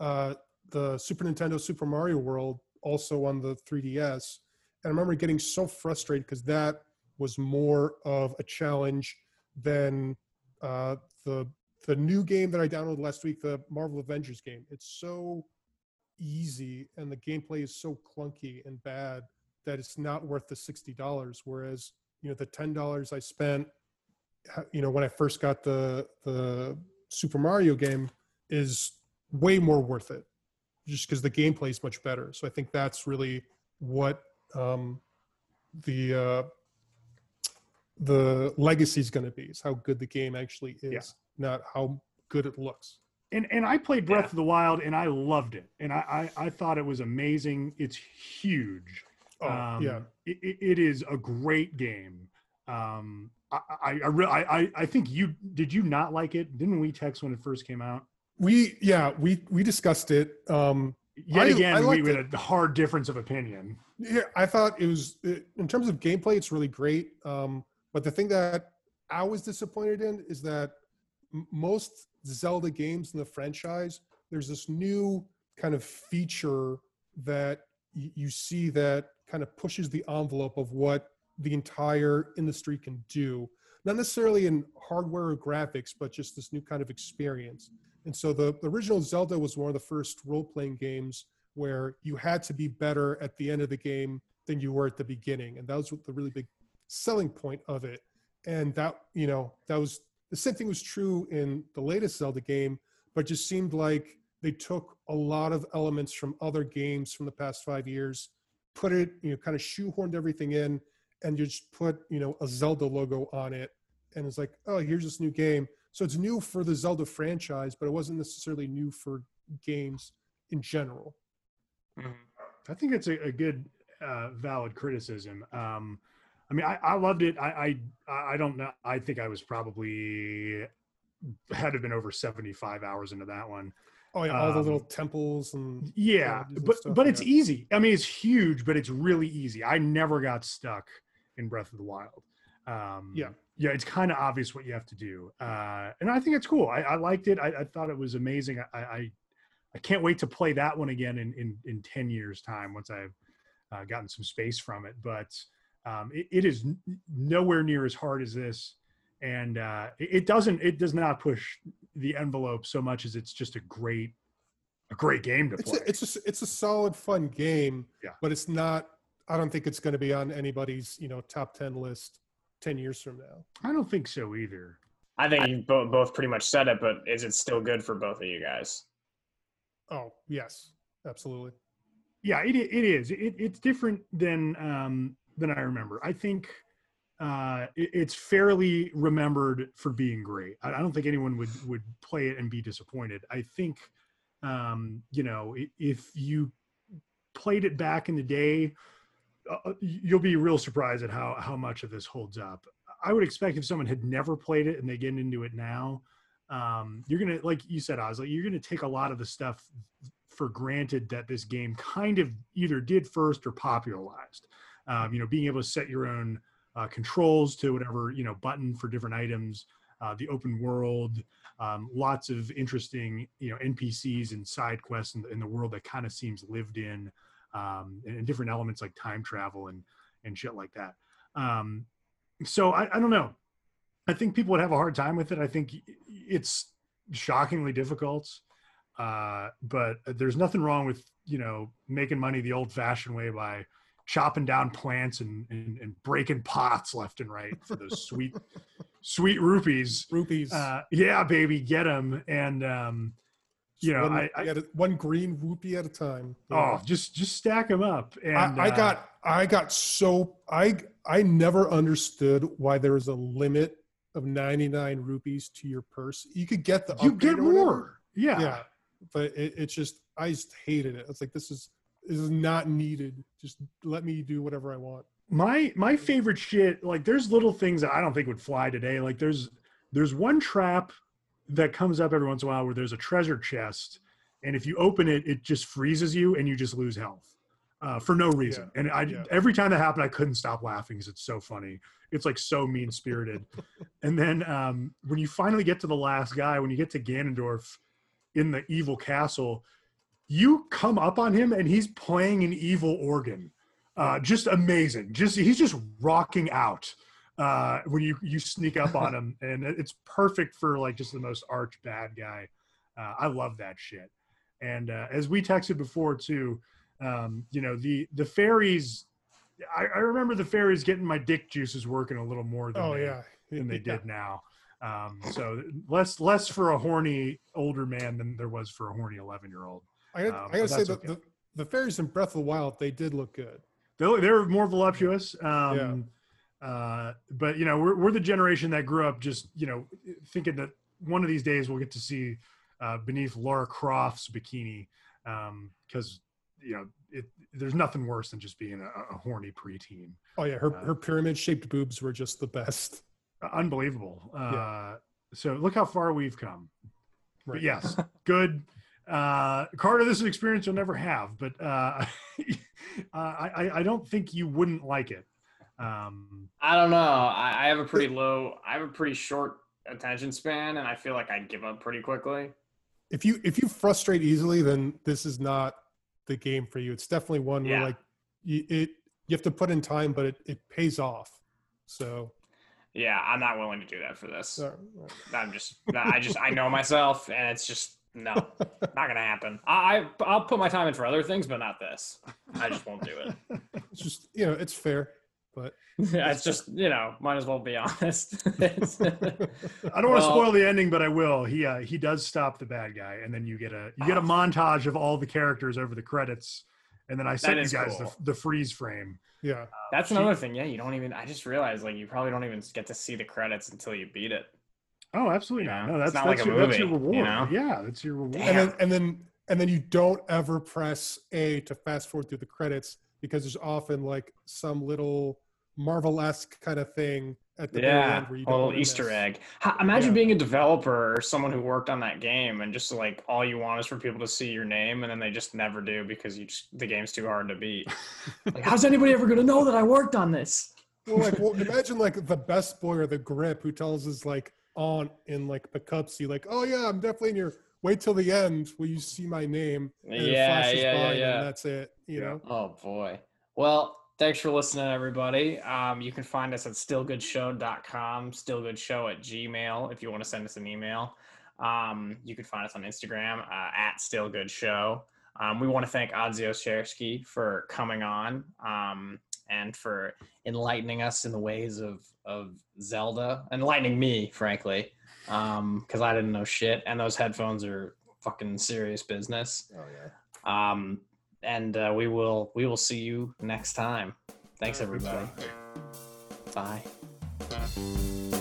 S3: uh the super nintendo super mario world also on the 3DS. And I remember getting so frustrated because that was more of a challenge than uh, the the new game that I downloaded last week, the Marvel Avengers game, it's so easy and the gameplay is so clunky and bad that it's not worth the sixty dollars. Whereas you know the ten dollars I spent, you know when I first got the the Super Mario game is way more worth it, just because the gameplay is much better. So I think that's really what um, the uh, the legacy is going to be is how good the game actually is,
S2: Yeah.
S3: not how good it looks.
S2: and and I played Breath
S4: Yeah.
S2: of the Wild and I loved it, and I I, I thought it was amazing. It's huge.
S3: Oh
S2: um,
S3: yeah,
S2: it, it- it is a great game. Um, I I I, re- I I I think you did you not like it? Didn't we text when it first came out?
S3: we yeah we we discussed it. Um,
S2: Yet
S3: I-
S2: again,
S3: I
S2: we
S3: liked
S2: had a hard difference of opinion.
S3: Yeah, I thought it was it, in terms of gameplay, it's really great. Um, but the thing that I was disappointed in is that most Zelda games in the franchise, there's this new kind of feature that you see that kind of pushes the envelope of what the entire industry can do. Not necessarily in hardware or graphics, but just this new kind of experience. And so the, the original Zelda was one of the first role playing games where you had to be better at the end of the game than you were at the beginning. And that was the really big selling point of it. And that, you know, that was the same thing was true in the latest Zelda game, but just seemed like they took a lot of elements from other games from the past five years, put it, you know, kind of shoehorned everything in and you just put, you know, a Zelda logo on it. And it's like, oh, here's this new game. So it's new for the Zelda franchise, but it wasn't necessarily new for games in general.
S2: I think it's a, a good, uh, valid criticism. Um, I mean, I, I loved it. I, I, I don't know. I think I was probably had to have been over 75 hours into that one.
S3: Oh yeah, all the
S2: Um,
S3: little temples and
S2: Yeah,
S3: and
S2: but
S3: stuff,
S2: but it's easy. I mean, it's huge, but it's really easy. I never got stuck in Breath of the Wild. Um,
S3: Yeah.
S2: yeah, it's kind of obvious what you have to do, uh, and I think it's cool. I, I liked it. I, I thought it was amazing. I, I I can't wait to play that one again in in, in ten years' time once I've uh, gotten some space from it. But um, it, it is nowhere near as hard as this, and uh, it, it doesn't. It does not push the envelope so much as it's just a great a great game to
S3: it's
S2: play.
S3: a, it's a it's a solid fun game.
S2: Yeah.
S3: but it's not. I don't think it's going to be on anybody's you know top ten list ten years from now.
S2: I don't think so either.
S1: I think you bo- both pretty much said it, but is it still good for both of you guys?
S3: Oh yes, absolutely.
S2: Yeah, it it is. It, it's different than um, than I remember. I think uh, it, it's fairly remembered for being great. I, I don't think anyone would would play it and be disappointed. I think um, you know if you played it back in the day, uh, you'll be real surprised at how how much of this holds up. I would expect if someone had never played it and they get into it now, um, you're gonna like you said, Oz, you're gonna take a lot of the stuff for granted that this game kind of either did first or popularized. Um, you know, being able to set your own uh, controls to whatever you know button for different items, uh, the open world, um, lots of interesting you know NPCs and side quests in, the, in the world that kind of seems lived in, um, and, and different elements like time travel and and shit like that. Um, so I, I don't know. I think people would have a hard time with it. I think it's shockingly difficult. Uh, but there's nothing wrong with, you know, making money the old fashioned way by chopping down plants and, and, and breaking pots left and right for those sweet, sweet rupees.
S3: Rupees.
S2: Uh, yeah, baby, get them. And, um, you know,
S3: one,
S2: I, I
S3: at one green rupee at a time.
S2: oh, just, just stack them up. And
S3: I, I
S2: uh,
S3: got I got so I I never understood why there was a limit of 99 rupees to your purse. You could get the
S2: you get more. Yeah.
S3: Yeah, but it, it's just I just hated it. It's like this is this is not needed. Just let me do whatever I want.
S2: my my favorite shit like there's little things that i don't think would fly today like there's there's one trap that comes up every once in a while where there's a treasure chest and if you open it it just freezes you and you just lose health uh, for no reason and i
S3: yeah.
S2: every time that happened i couldn't stop laughing because it's so funny it's like so mean spirited and then um, when you finally get to the last guy when you get to ganondorf in the evil castle you come up on him and he's playing an evil organ uh, just amazing. Just he's just rocking out uh, when you you sneak up on him, and it's perfect for like just the most arch bad guy. Uh, I love that shit. And uh, as we texted before too, um, you know the the fairies. I, I remember the fairies getting my dick juices working a little more than
S3: Oh
S2: they,
S3: yeah.
S2: than they
S3: Yeah.
S2: did now. Um, so less less for a horny older man than there was for a horny eleven year old.
S3: I, gotta-
S2: Um,
S3: I gotta say that
S2: okay.
S3: the, the fairies in Breath of the Wild they did look good.
S2: They they were more voluptuous. Um, uh, but you know, we're we're the generation that grew up just you know thinking that one of these days we'll get to see uh, beneath Lara Croft's bikini because you know it, there's nothing worse than just being a, a horny preteen.
S3: Oh yeah, her
S2: Uh,
S3: her pyramid shaped boobs were just the best.
S2: Unbelievable. Uh,
S3: Yeah.
S2: So look how far we've come. But
S3: Right.
S2: yes, good. Uh, Carter, this is an experience you'll never have, but uh, I, I, I don't think you wouldn't like it. Um,
S1: I don't know. I, I have a pretty low. I have a pretty short attention span, and I feel like I give up pretty quickly.
S3: If you if you frustrate easily, then this is not the game for you. It's definitely one
S1: Yeah.
S3: where like you, it you have to put in time, but it, it pays off. So
S1: Yeah, I'm not willing to do that for this.
S3: uh,
S1: I'm just. I just. I know myself, and it's just no, not gonna happen. I I- I'll put my time in for other things, but not this. I just won't do it.
S3: it's just you know it's fair, but
S1: it's just you know, might as well be honest.
S2: I don't want to spoil the ending, but I will. He uh, he does stop the bad guy, and then you get a you get a montage of all the characters over the credits, and then I sent you guys
S1: cool.
S2: the, the freeze frame.
S3: yeah,
S1: That's
S2: She-
S1: another thing. Yeah, you don't even. I just realized like you probably don't even get to see the credits until you beat it.
S2: Oh, absolutely
S1: Yeah,
S2: not. No,
S1: it's
S2: that's
S1: not
S2: that's,
S1: like a
S2: your, that's your
S1: movie,
S2: reward.
S1: you know?
S2: Yeah, that's your reward.
S3: and then and then and then you don't ever press A to fast forward through the credits because there's often like some little Marvel esque kind of thing at the very
S1: Yeah,
S3: end where you
S1: a
S3: don't
S1: little Easter
S3: miss.
S1: egg. Ha- Imagine
S3: Yeah.
S1: being a developer or someone who worked on that game, and just like all you want is for people to see your name, and then they just never do because you just the game's too hard to beat. Like, how's anybody ever gonna know that I worked on this?
S3: Well, like, well, imagine like the best boy or the grip who tells us like aunt in like Poughkeepsie, like, "Oh yeah, I'm definitely in your." Wait till the end will you see my name? And it
S1: Yeah,
S3: flashes
S1: yeah, yeah, yeah.
S3: And that's it. You
S2: Yeah.
S3: know.
S1: Oh boy. Well, thanks for listening, everybody. Um, you can find us at stillgoodshow.com, stillgoodshow at gmail if you want to send us an email. Um, you can find us on Instagram uh, at stillgoodshow. Um, we want to thank Odzio Shersky for coming on um, and for enlightening us in the ways of, of Zelda, enlightening me, frankly, because I didn't know shit. And those headphones are fucking serious business.
S3: Oh yeah.
S1: Um, and uh, we will we will see you next time. Thanks everybody.
S3: thanks,
S1: Bye.